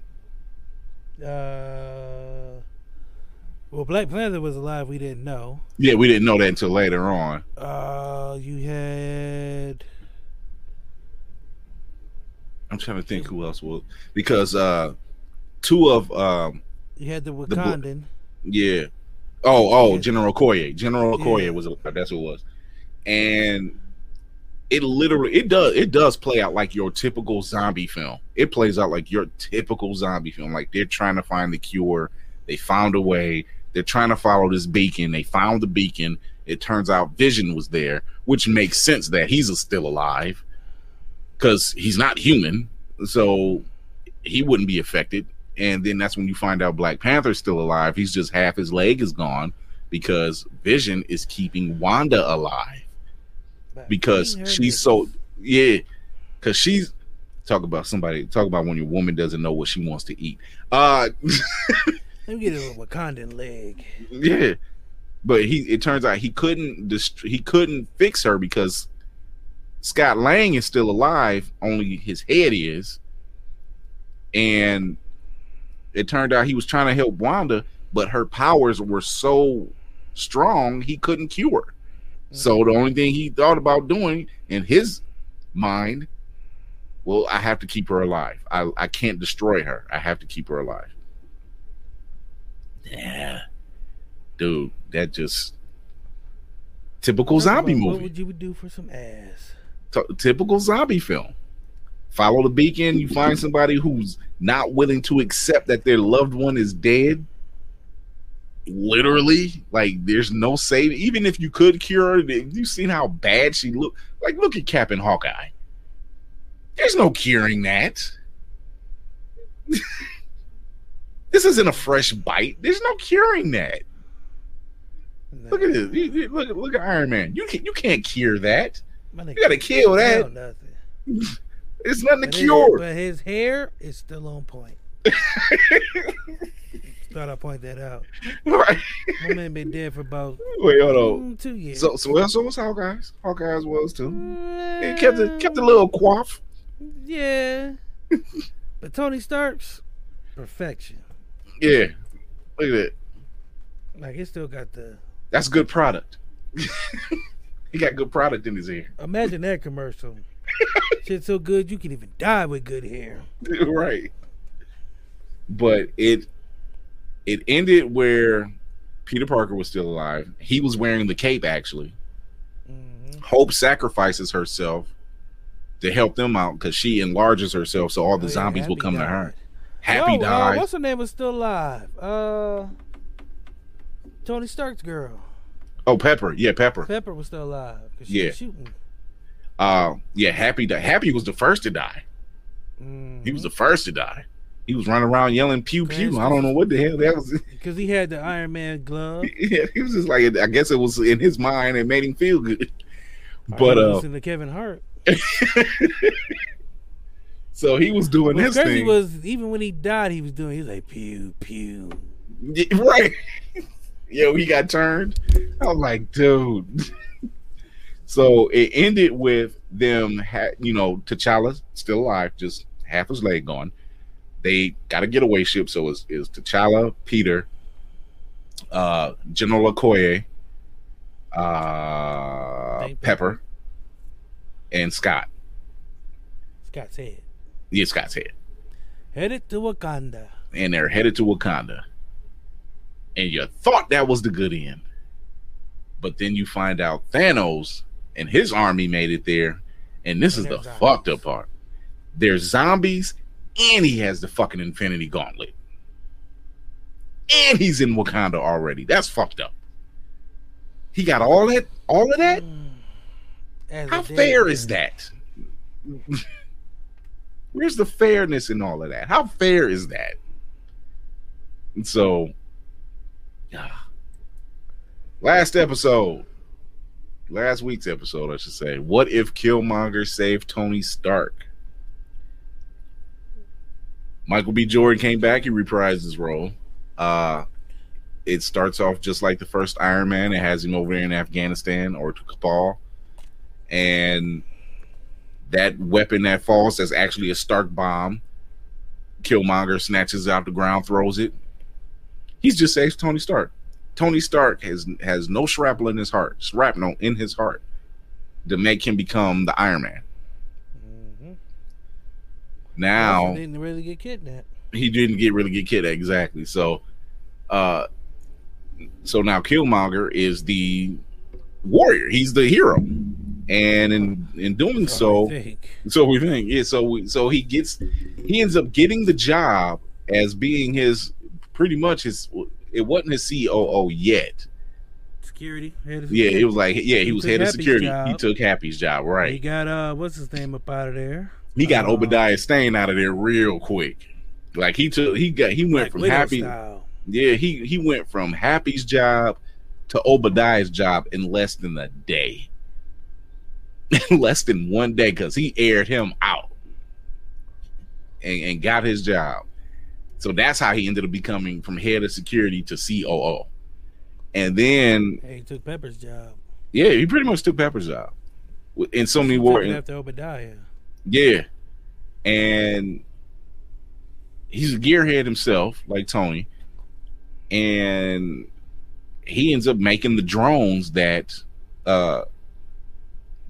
Uh, well, Black Panther was alive. We didn't know. Yeah, we didn't know that until later on. Uh, you had I'm trying to think who else will because uh two of um you had the Wakandan. The, yeah. Oh, oh, General Okoye. General Okoye yeah. was that's who it was. And it literally it does it does play out like your typical zombie film. It plays out like your typical zombie film. Like they're trying to find the cure. They found a way. They're trying to follow this beacon. They found the beacon. It turns out Vision was there, which makes sense that he's still alive because he's not human, so he wouldn't be affected. And then that's when you find out Black Panther's still alive. He's just half his leg is gone because Vision is keeping Wanda alive because she's so yeah, because she's talk about somebody talk about when your woman doesn't know what she wants to eat. Uh, (laughs) let me get a Wakandan leg. Yeah, but he it turns out he couldn't dist- he couldn't fix her because Scott Lang is still alive, only his head is. And it turned out he was trying to help Wanda, but her powers were so strong he couldn't cure. Mm. So the only thing he thought about doing in his mind, well, I have to keep her alive. I, I can't destroy her. I have to keep her alive. Yeah. Dude, that just typical zombie What movie. What would you do for some ass? T- typical zombie film. Follow the beacon, you find somebody who's not willing to accept that their loved one is dead. Literally, like there's no saving. Even if you could cure her, you seen how bad she looked. Like, look at Captain Hawkeye. There's no curing that. (laughs) this isn't a fresh bite. There's no curing that. Look at this. Look, look at Iron Man. You can you can't cure that. You gotta kill that. nothing. (laughs) It's nothing to But his- cure. but his hair is still on point. (laughs) Thought I'd point that out. Right. My man been dead for about Wait, hold on. mm, two years. So, so, well, so was Hawkeyes. Hawkeyes was too. It kept a kept a little quaff. yeah. (laughs) but Tony Stark's perfection. Yeah, look at that. Like he still got the That's good product. He got good product in his hair. imagine that commercial. (laughs) Shit so good you can even die with good hair. (laughs) right. But it it ended where Peter Parker was still alive. He was wearing the cape actually. Hope sacrifices herself to help them out because she enlarges herself so all the Oh, yeah, zombies will come to her. Happy Yo, uh, what's her name was still alive? Uh Tony Stark's girl. Oh, Pepper. Yeah, Pepper. Pepper was still alive. she Yeah. was shooting. Uh yeah, Happy died. Happy was the first to die. He was the first to die. He was running around yelling pew pew. I don't know what the hell that was. (laughs) Because he had the Iron Man glove. (laughs) yeah, he was just like I guess it was in his mind and made him feel good. But uh listen to Kevin Hart. (laughs) so he was doing What's his crazy thing. was even when he died, he was doing. He was like pew pew. Yeah, right. Yeah, he got turned. I was like, dude. (laughs) so it ended with them, ha- you know, T'Challa still alive, just half his leg gone. They got a getaway ship, so it's, it's T'Challa, Peter, uh, General Okoye, uh, Pepper, and Scott. Scott's head. Yeah, Scott's head. Headed to Wakanda. and they're headed to Wakanda. And you thought that was the good end. But then you find out Thanos and his army made it there. And this is the fucked up part. There's zombies, and he has the fucking Infinity Gauntlet. And he's in Wakanda already. That's fucked up. He got all that, all of that? As How fair is that? Where's the fairness in all of that? How fair is that? And so. Last episode, last week's episode, I should say. What if Killmonger saved Tony Stark? Michael B. Jordan came back. He reprised his role. Uh, it starts off just like the first Iron Man. It has him over in Afghanistan or to Kabul, and that weapon that falls that's actually a Stark bomb. Killmonger snatches it out the ground, throws it. He's just saves Tony Stark. Tony Stark has has no shrapnel in his heart, shrapnel in his heart, to make him become the Iron Man. Now he didn't really get kidnapped. he didn't get really get kidnapped exactly. So, uh, so now Killmonger is the warrior. He's the hero, and in in doing so, so we think yeah. So we, so he gets he ends up getting the job as being his pretty much his. It wasn't his COO yet. Security. Yeah, security. it was like yeah, he was head of security. He took Happy's job, right? He got uh, what's his name up out of there? He got Uh, Obadiah Stane out of there real quick. Like he took he got he went Black from Widow Happy. style. Yeah, he he went from Happy's job to Obadiah's job in less than a day. (laughs) less than one day because he aired him out and, and got his job. So that's how he ended up becoming from head of security to COO. And then, Hey, he took Pepper's job. yeah, he pretty much took Pepper's job in so many words. after Obadiah. Yeah. And he's a gearhead himself, like Tony. And he ends up making the drones that uh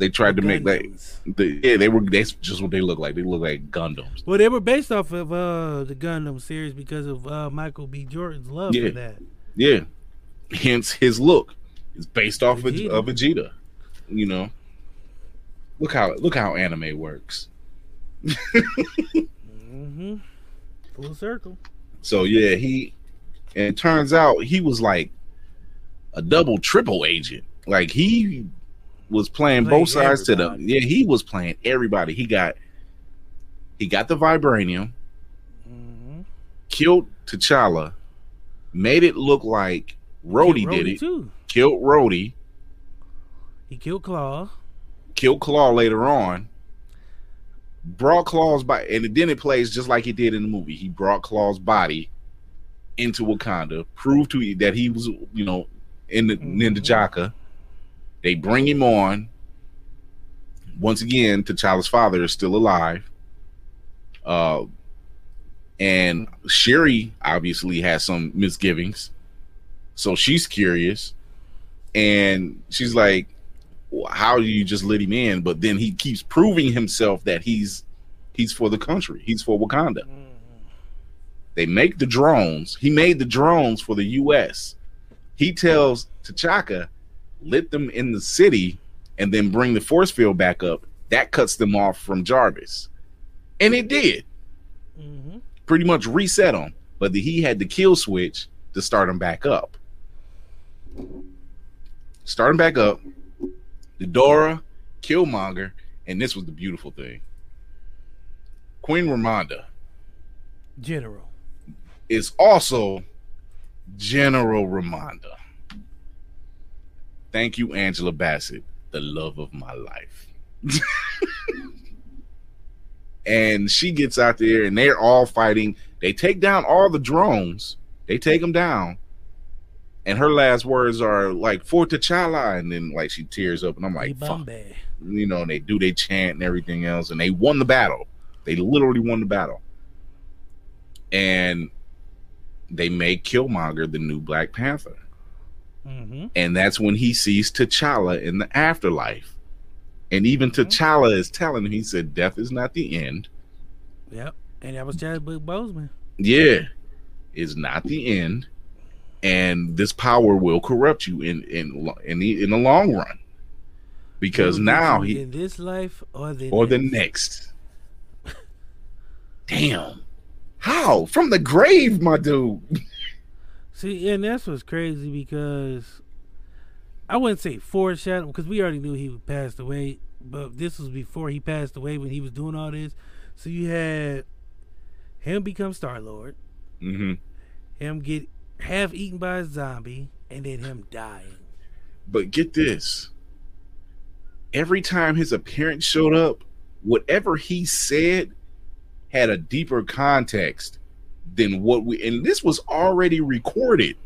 they tried to make like the yeah they were that's just what they look like they look like gundams Well, they were based off of uh the Gundam series because of uh Michael B. Jordan's love Yeah. for that. yeah hence his look is based off of, Vegeta. of vegeta you know look how look how anime works (laughs) Mm-hmm. Full circle. so yeah he and it turns out he was like a double triple agent like he was playing Playing both sides to everybody. the yeah he was playing everybody he got he got the vibranium Mm-hmm. killed T'Challa, made it look like Rhodey did it, too. killed Rhodey, He killed Claw. killed Claw later on, brought Claw's body, and then it plays just like he did in the movie. He brought Claw's body into Wakanda, proved to you that he was, you know, in the in the Jaka. They bring him on. Once again, T'Challa's father is still alive. Uh, and Shuri obviously has some misgivings, so she's curious, and she's like, "How do you just let him in?" But then he keeps proving himself that he's he's for the country, he's for Wakanda. They make the drones. He made the drones for the U.S. He tells T'Chaka, "Let them in the city, and then bring the force field back up." That cuts them off from Jarvis, and it did Mm-hmm. pretty much reset them. but he had the kill switch to start them back up. Start him back up. The Dora, Killmonger, and this was the beautiful thing. Queen Ramonda General. is also General Ramonda. Thank you, Angela Bassett, the love of my life. (laughs) and she gets out there and they're all fighting. They take down all the drones. They take them down. And her last words are like for T'Challa, and then like she tears up, and I'm like, fuck, you know, and they do they chant and everything else, and they won the battle. They literally won the battle. And they make Killmonger the new Black Panther. Mm-hmm. And that's when he sees T'Challa in the afterlife. And even T'Challa is telling him, he said, Death is not the end. Yep. And that was Chadwick Boseman. Yeah, is not the end. And this power will corrupt you in in in the in the long run. Because now he in this life or the or the next? next. Damn. How? From the grave, my dude. (laughs) See, and that's what's crazy because I wouldn't say foreshadow because we already knew he passed away, but this was before he passed away when he was doing all this. So you had him become Star Lord, Mm-hmm. him get half eaten by a zombie, and then him dying. But get this. Every time his appearance showed up, whatever he said had a deeper context than what we and this was already recorded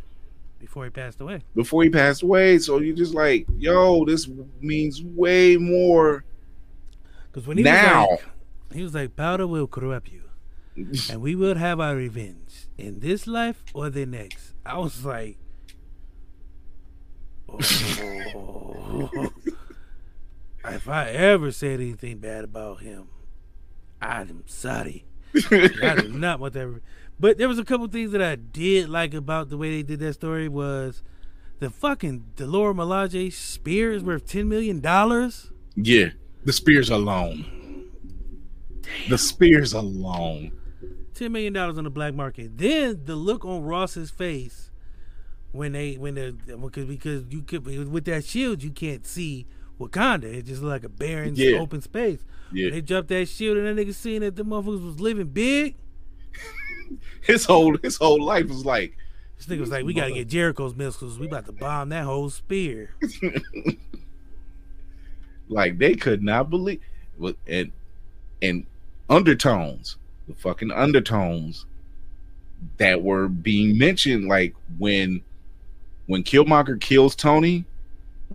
Before he passed away. before he passed away. So you're just like, yo, this means way more Because when he now. was like, he was like, powder will corrupt you, (laughs) and we will have our revenge in this life or the next. I was like, oh. (laughs) if I ever said anything bad about him, I'm sorry. (laughs) I do not want that. But there was a couple things that I did like about the way they did that story was the fucking Delora Milaje spear is worth ten million dollars. Yeah, the spears alone. The spears alone. ten million dollars on the black market. Then the look on Ross's face when they when the because because you could with that shield you can't see Wakanda. It just like a barren Yeah. open space. Yeah. They dropped that shield and that nigga seen that the motherfuckers was living big. (laughs) His whole his whole life was like This nigga was like, we gotta get Jericho's missiles. We about to bomb that whole spear. (laughs) like they could not believe and and undertones the fucking undertones that were being mentioned like when when Killmonger kills Tony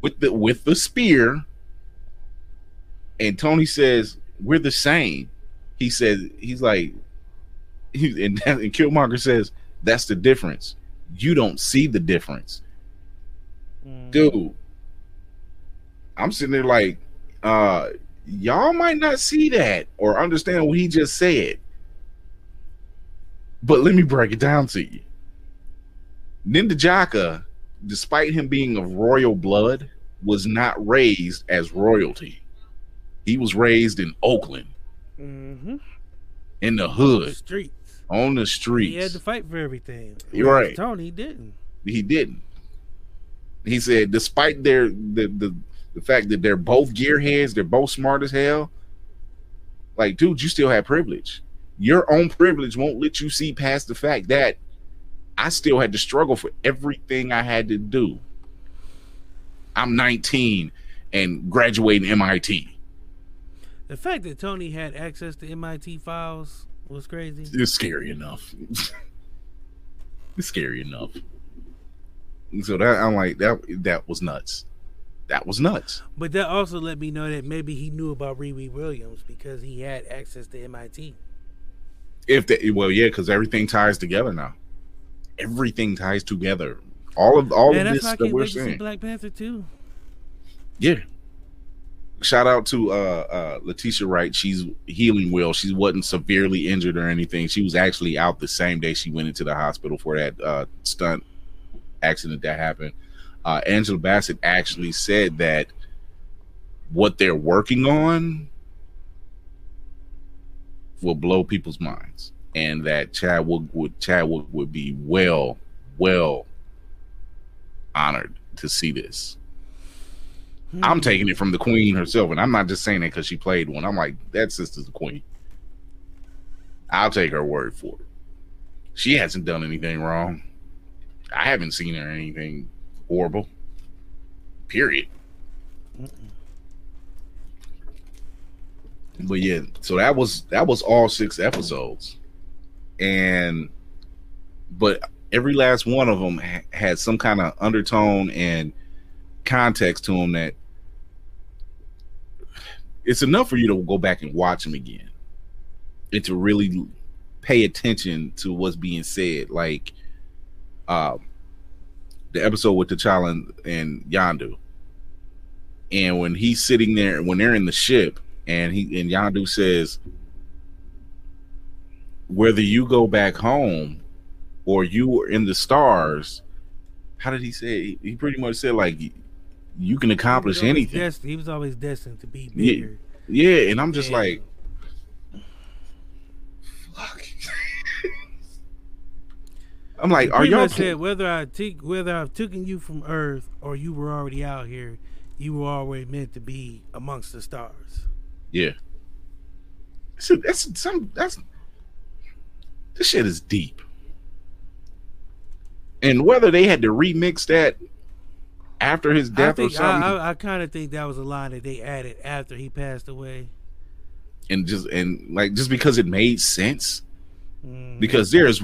with the with the spear and Tony says we're the same he says, he's like he, and, (laughs) and Killmonger says that's the difference you don't see the difference dude I'm sitting there like, uh, y'all might not see that or understand what he just said. But let me break it down to you. N'Jadaka, despite him being of royal blood, was not raised as royalty. He was raised in Oakland, Mm-hmm. in the hood, Streets. On the streets. He had to fight for everything. You're right. Tony didn't. He didn't. He said, despite their the the the fact that they're both gearheads, they're both smart as hell. Like, dude, you still have privilege. Your own privilege won't let you see past the fact that I still had to struggle for everything I had to do. I'm 19 and graduating MIT. The fact that Tony had access to MIT files was crazy. It's scary enough. (laughs) it's scary enough. So that I'm like that that was nuts. That was nuts. But that also let me know that maybe he knew about Riri Williams because he had access to MIT. If the well, yeah, because everything ties together now. Everything ties together. All of all Man, of this that we're wait to see seeing. Black Panther too. Yeah. Shout out to uh uh Letitia Wright. She's healing well. She wasn't severely injured or anything. She was actually out the same day she went into the hospital for that uh stunt accident that happened. Uh Angela Bassett actually said that what they're working on will blow people's minds and that Chadwick would Chadwick would be well well honored to see this. I'm taking it from the queen herself, and I'm not just saying that because she played one. I'm like, that sister's the queen. I'll take her word for it. She hasn't done anything wrong. I haven't seen her anything horrible. Period. But yeah, so that was that was all six episodes, and but every last one of them ha- had some kind of undertone and context to them that it's enough for you to go back and watch them again and to really pay attention to what's being said. Like um the episode with T'Challa and, and Yondu and when he's sitting there when they're in the ship and he and Yondu says whether you go back home or you were in the stars how did he say he pretty much said like you can accomplish He anything dest- he was always destined to be yeah, bigger. yeah and i'm just Yeah. like (laughs) i'm like are y'all said whether I take whether I've taken you from Earth or you were already out here, you were already meant to be amongst the stars. yeah so that's some that's this shit is deep and whether they had to remix that after his death or something I, I, I kind of think that was a line that they added after he passed away. and just and like just because it made sense? Mm. because there's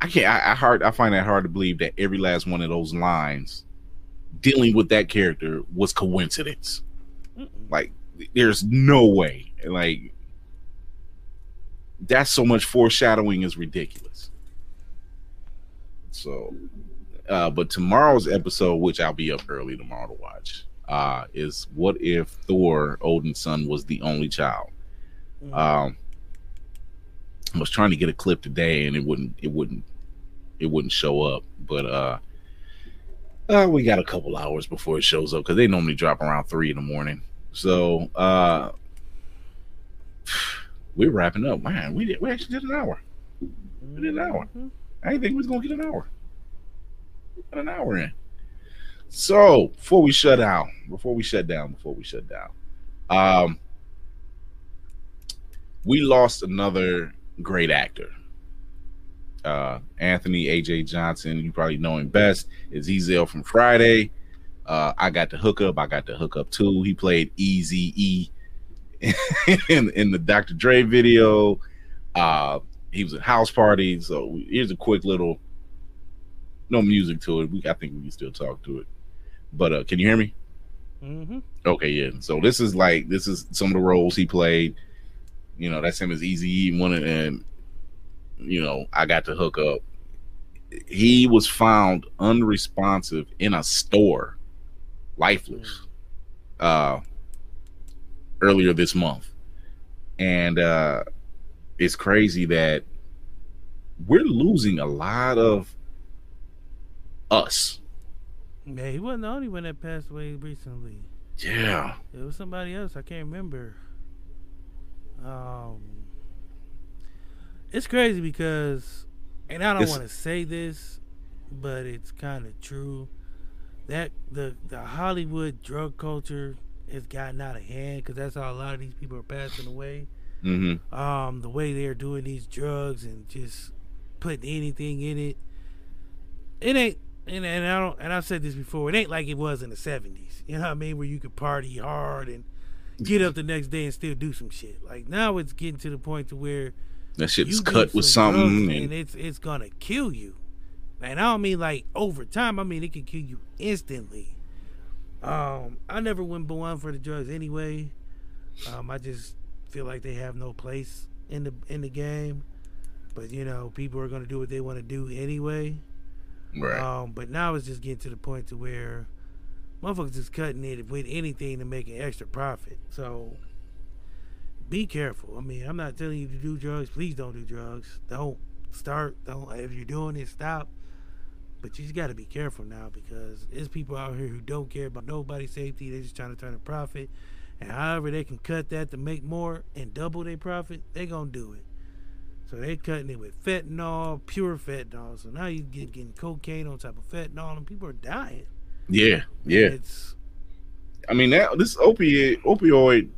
I can't I, I hard i find that hard to believe that every last one of those lines dealing with that character was coincidence. Like there's no way. Like that's so much foreshadowing is ridiculous. So uh but tomorrow's episode which i'll be up early tomorrow to watch uh is what if thor odin's son was the only child um I was trying to get a clip today and it wouldn't it wouldn't it wouldn't show up. But uh uh we got a couple hours before it shows up because they normally drop around three in the morning. So uh (sighs) we're wrapping up. Man, we did we actually did an hour. We did an hour. I didn't think we was gonna get an hour. Got an hour in. So before we shut out, before we shut down, before we shut down, um we lost another great actor. Uh, Anthony AJ Johnson, you probably know him best, is Ezal from Friday. Uh, I got the hookup. I got the hookup too. He played Easy E (laughs) in, in the Dr. Dre video. Uh, he was at House Party. So here's a quick little, no music to it. We, I think we can still talk to it. But uh, can you hear me? Mm-hmm. Okay, yeah. So this is like this is some of the roles he played. You know, that's him as Eazy one of and you know, I got to hook up. He was found unresponsive in a store lifeless uh, earlier this month, and uh, it's crazy that we're losing a lot of us. Yeah, he wasn't the only one that passed away recently. Yeah, it was somebody else. I can't remember. Um, it's crazy because, and I don't want to say this, but it's kind of true. That the the Hollywood drug culture has gotten out of hand because that's how a lot of these people are passing away. Mm-hmm. Um, the way they're doing these drugs and just putting anything in it, it ain't. And, and I don't. And I've said this before. It ain't like it was in the seventies. You know what I mean? Where you could party hard and get up the next day and still do some shit. Like now, it's getting to the point to where that shit's you cut with something, and, and it's it's gonna kill you. And I don't mean like over time. I mean it can kill you instantly. Um, I never went one for the drugs anyway. Um, I just feel like they have no place in the in the game. But you know, people are gonna do what they want to do anyway. Right? Um, but now it's just getting to the point to where motherfuckers is cutting it with anything to make an extra profit. So be careful. I mean, I'm not telling you to do drugs. Please don't do drugs. Don't start. Don't if you're doing it, stop. But you just got to be careful now because there's people out here who don't care about nobody's safety. They're just trying to turn a profit, and however they can cut that to make more and double their profit, they gonna do it. So they're cutting it with fentanyl, pure fentanyl. So now you get getting cocaine on top of fentanyl, and people are dying. yeah, yeah. It's I mean, that this opioid opioid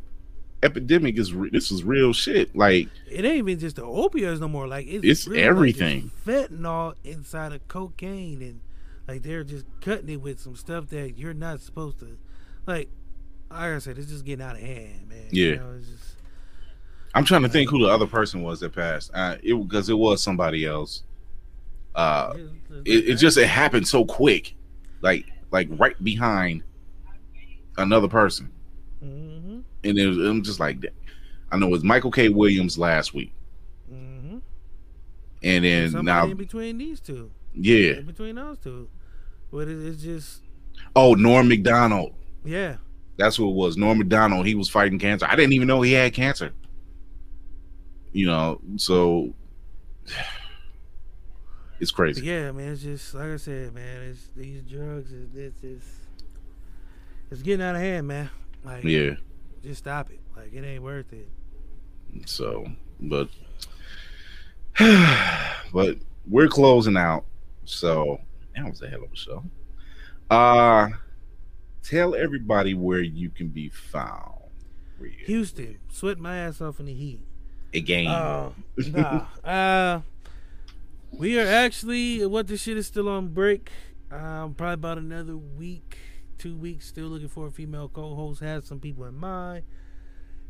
epidemic is re- this is real shit. Like, it ain't even just the opioids no more. Like it's, It's really like everything. fentanyl inside of cocaine, and like they're just cutting it with some stuff that you're not supposed to. Like, like I said, it's just getting out of hand, man. Yeah. You know, it's just, I'm trying to think who the other person was that passed. Uh, it because it was somebody else. Uh, it, it just it happened so quick, like like right behind another person, hmm and it was, I'm just like, I know it was Michael K. Williams last week, hmm and then somebody now, in between these two, yeah. in between those two, but it, it's just Oh, Norm Macdonald. yeah. That's what it was. Norm Macdonald, He was fighting cancer. I didn't even know he had cancer. You know, so (sighs) it's crazy. yeah, man, it's just like I said, man. It's these drugs. It's it's it's, it's getting out of hand, man. Like Yeah. just stop it. Like it ain't worth it. So, but (sighs) but we're closing out. So that was a hell of a show. Uh tell everybody where you can be found. Houston, sweat my ass off in the heat. Again. Nah. Uh, we are actually what the shit is still on break. Um, probably about another week, two weeks. Still looking for a female co-host. Have some people in mind.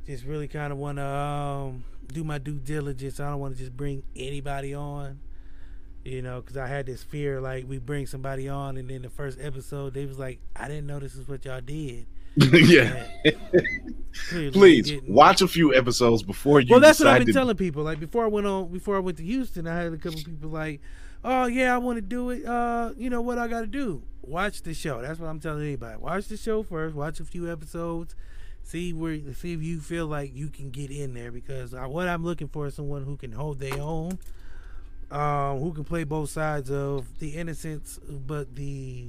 Just really kind of want to um, do my due diligence. I don't want to just bring anybody on. You know, because I had this fear like we bring somebody on, and then the first episode they was like, "I didn't know this is what y'all did." (laughs) yeah. Please getting- watch a few episodes before you well, that's what I've been to telling people. Like before I went on, before I went to Houston, I had a couple people like, "Oh yeah, I want to do it. Uh, you know what I got to do? Watch the show." That's what I'm telling anybody. Watch the show first. Watch a few episodes. See where, see if you feel like you can get in there because I, what I'm looking for is someone who can hold their own, um, who can play both sides of the innocence, but the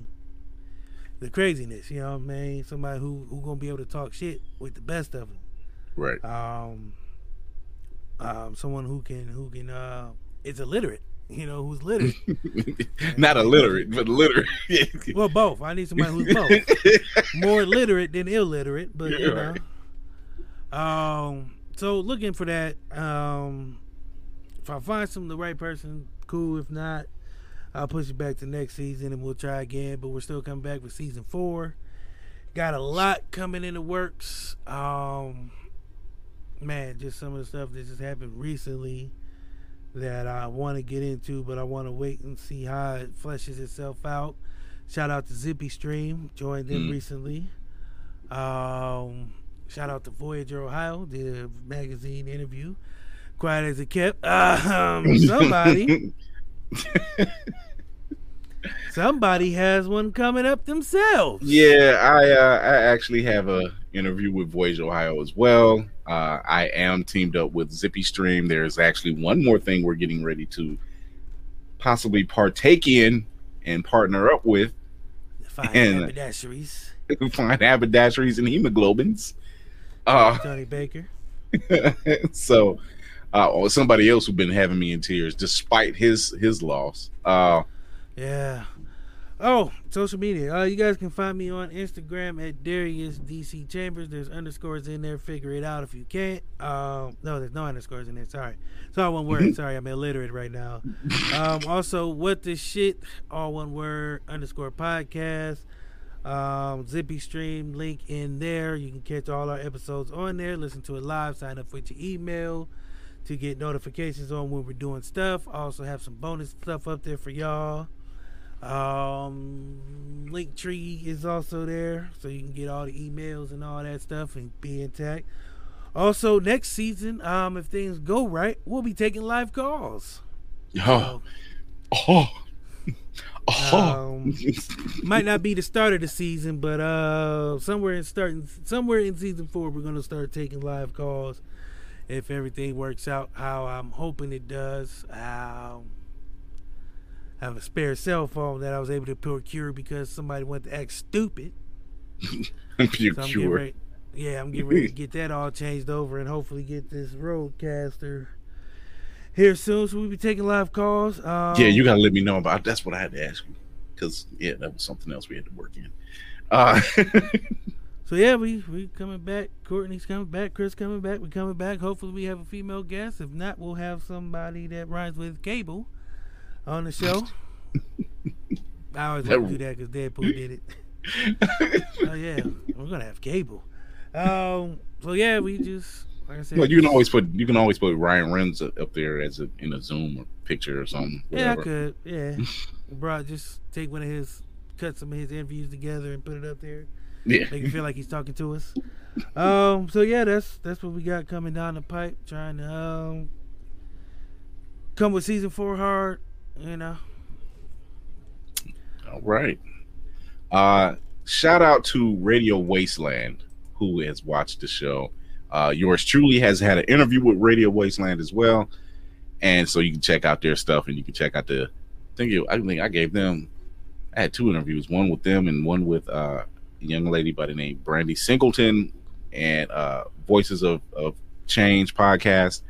the craziness. You know what I mean? Somebody who who gonna be able to talk shit with the best of them Right. um, um, someone who can who can uh, is illiterate. You know, who's literate. (laughs) Not illiterate, but literate. (laughs) well, both. I need somebody who's both. More literate than illiterate, but you Yeah, know. Um, so looking for that. Um, if I find some the right person, cool. If not, I'll push it back to next season and we'll try again. But we're still coming back with season four. Got a lot coming in the works. Um, man, just some of the stuff that just happened recently that I want to get into, but I want to wait and see how it fleshes itself out. Shout out to Zippy Stream, joined them Mm. recently. Um, shout out to Voyager Ohio, did a magazine interview. Quiet as it kept. (laughs) Um, somebody. (laughs) Somebody has one coming up themselves. Yeah, I uh, I actually have a interview with Voyage Ohio as well. Uh, I am teamed up with Zippy Stream. There's actually one more thing we're getting ready to possibly partake in and partner up with. Fine And- haberdasheries. (laughs) Find haberdasheries and hemoglobins. Uh, Tony Baker. (laughs) so, uh, or somebody else who's been having me in tears despite his his loss. Uh, Yeah. Oh, social media. Uh, you guys can find me on Instagram at Darius DC Chambers. There's underscores in there. Figure it out if you can't. Um, no, there's no underscores in there. Sorry. It's all one word. (laughs) Sorry, I'm illiterate right now. Um, also, what the shit? All one word underscore podcast. Um, Zippy Stream link in there. You can catch all our episodes on there. Listen to it live. Sign up with your email to get notifications on when we're doing stuff. Also have some bonus stuff up there for y'all. Um, Linktree is also there, so you can get all the emails and all that stuff and be intact. Also, next season, um, if things go right, we'll be taking live calls. oh, oh, (laughs) oh. Um, might not be the start of the season, but uh, somewhere in starting somewhere in season four, we're gonna start taking live calls if everything works out how I'm hoping it does. Um, I have a spare cell phone that I was able to procure because somebody went to act stupid. (laughs) I'm So yeah, I'm getting ready to get that all changed over and hopefully get this roadcaster here soon. So we'll be taking live calls. Um, yeah, you gotta let me know about. That's what I had to ask you because yeah, that was something else we had to work in. Uh, (laughs) So yeah, we we coming back. Courtney's coming back. Chris coming back. We coming back. Hopefully we have a female guest. If not, we'll have somebody that rhymes with cable on the show. (laughs) I always want to do that because Deadpool did it. (laughs) oh yeah, we're gonna have cable. Um. So yeah, we just like I said. well, you can always put you can always put Ryan Reynolds up there as a, in a Zoom or picture or something. Yeah, I could. Yeah, (laughs) bro, just take one of his, cut some of his interviews together and put it up there. Yeah. make it feel like he's talking to us. Um. So yeah, that's that's what we got coming down the pipe. Trying to um come with season four hard. You know. All right. Uh, shout out to Radio Wasteland who has watched the show. Uh, yours truly has had an interview with Radio Wasteland as well, and so you can check out their stuff and you can check out the. I think you, I think I gave them. I had two interviews, one with them and one with uh, a young lady by the name Brandy Singleton, and uh, Voices of, of Change podcast,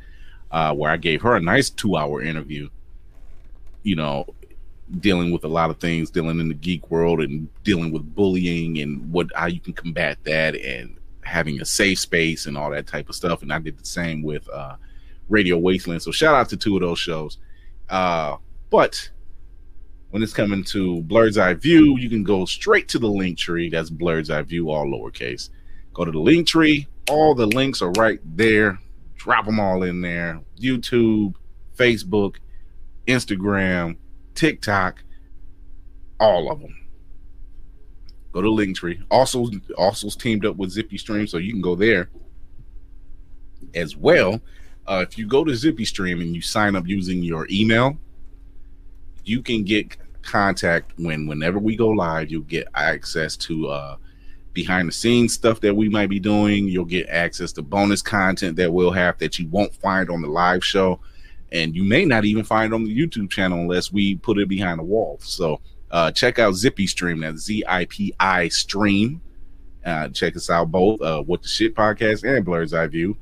uh, where I gave her a nice two-hour interview. You know, dealing with a lot of things, dealing in the geek world and dealing with bullying and what how you can combat that and having a safe space and all that type of stuff. And I did the same with uh, Radio Wasteland. So shout out to two of those shows. Uh, but when it's coming to Blerd's Eye View, you can go straight to the link tree. That's Blerd's Eye View, all lowercase. Go to the link tree. All the links are right there. Drop them all in there. YouTube, Facebook, Instagram, TikTok, all of them. Go to Linktree. Also, also's teamed up with Zippy Stream, so you can go there as well. Uh, if you go to Zippy Stream and you sign up using your email, you can get contact when whenever we go live. You'll get access to uh, behind the scenes stuff that we might be doing. You'll get access to bonus content that we'll have that you won't find on the live show and you may not even find it on the YouTube channel unless we put it behind the wall. So uh, check out Zippy Stream, that's Z I P I Stream. Uh, check us out both, uh, What the Shit podcast and Blerd's Eye View.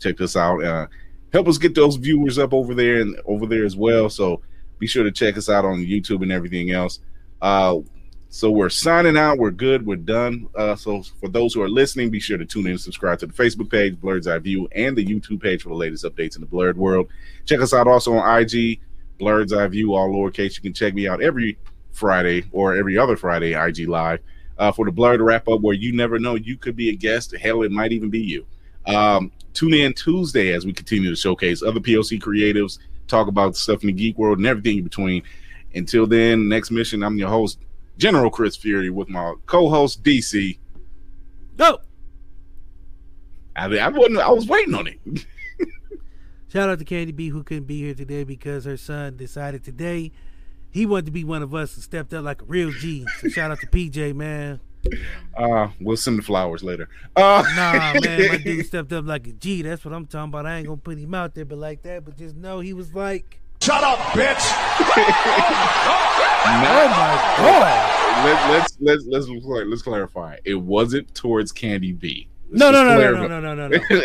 Check us out. Uh, help us get those viewers up over there and over there as well. So be sure to check us out on YouTube and everything else. Uh, so we're signing out. We're good. We're done. Uh, so for those who are listening, be sure to tune in and subscribe to the Facebook page, Blerd's Eye View, and the YouTube page for the latest updates in the blerd world. Check us out also on IG, Blerd's Eye View, all lowercase. You can check me out every Friday or every other Friday, IG Live, uh, for the blerd wrap up where you never know you could be a guest. Hell, it might even be you. Um, tune in Tuesday as we continue to showcase other POC creatives, talk about stuff in the geek world and everything in between. Until then, next mission, I'm your host, General Chris Fury, with my co-host DC. Go. I, I wasn't. I was waiting on it. (laughs) Shout out to Candy B who couldn't be here today because her son decided today he wanted to be one of us and stepped up like a real G. So shout out to PJ, man. Uh, we'll send the flowers later. Uh, Nah, man, my dude (laughs) stepped up like a G. That's what I'm talking about. I ain't gonna put him out there, but like that. But just know he was like, Shut up, bitch! oh (laughs) my god. Let, let's let's let's let's clarify. It wasn't towards Candy B. Let's No, no, no, no, clarify. no, no, no, no, no. (laughs)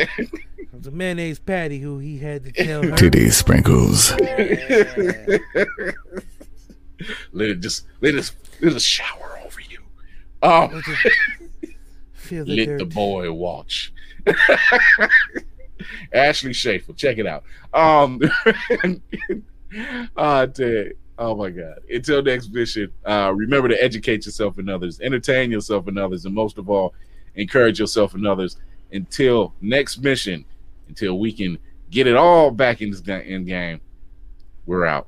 It was a mayonnaise patty who he had to tell her. Titty sprinkles. (laughs) let it just let us let us shower over you. Oh, Let the- (laughs) Feel the let dirt. the boy watch. Ashley Schaefer, check it out. Um, uh, Ted, oh my God! Until next mission, uh, remember to educate yourself and others, entertain yourself and others, and most of all, encourage yourself and others. Until next mission, until we can get it all back in this game, we're out.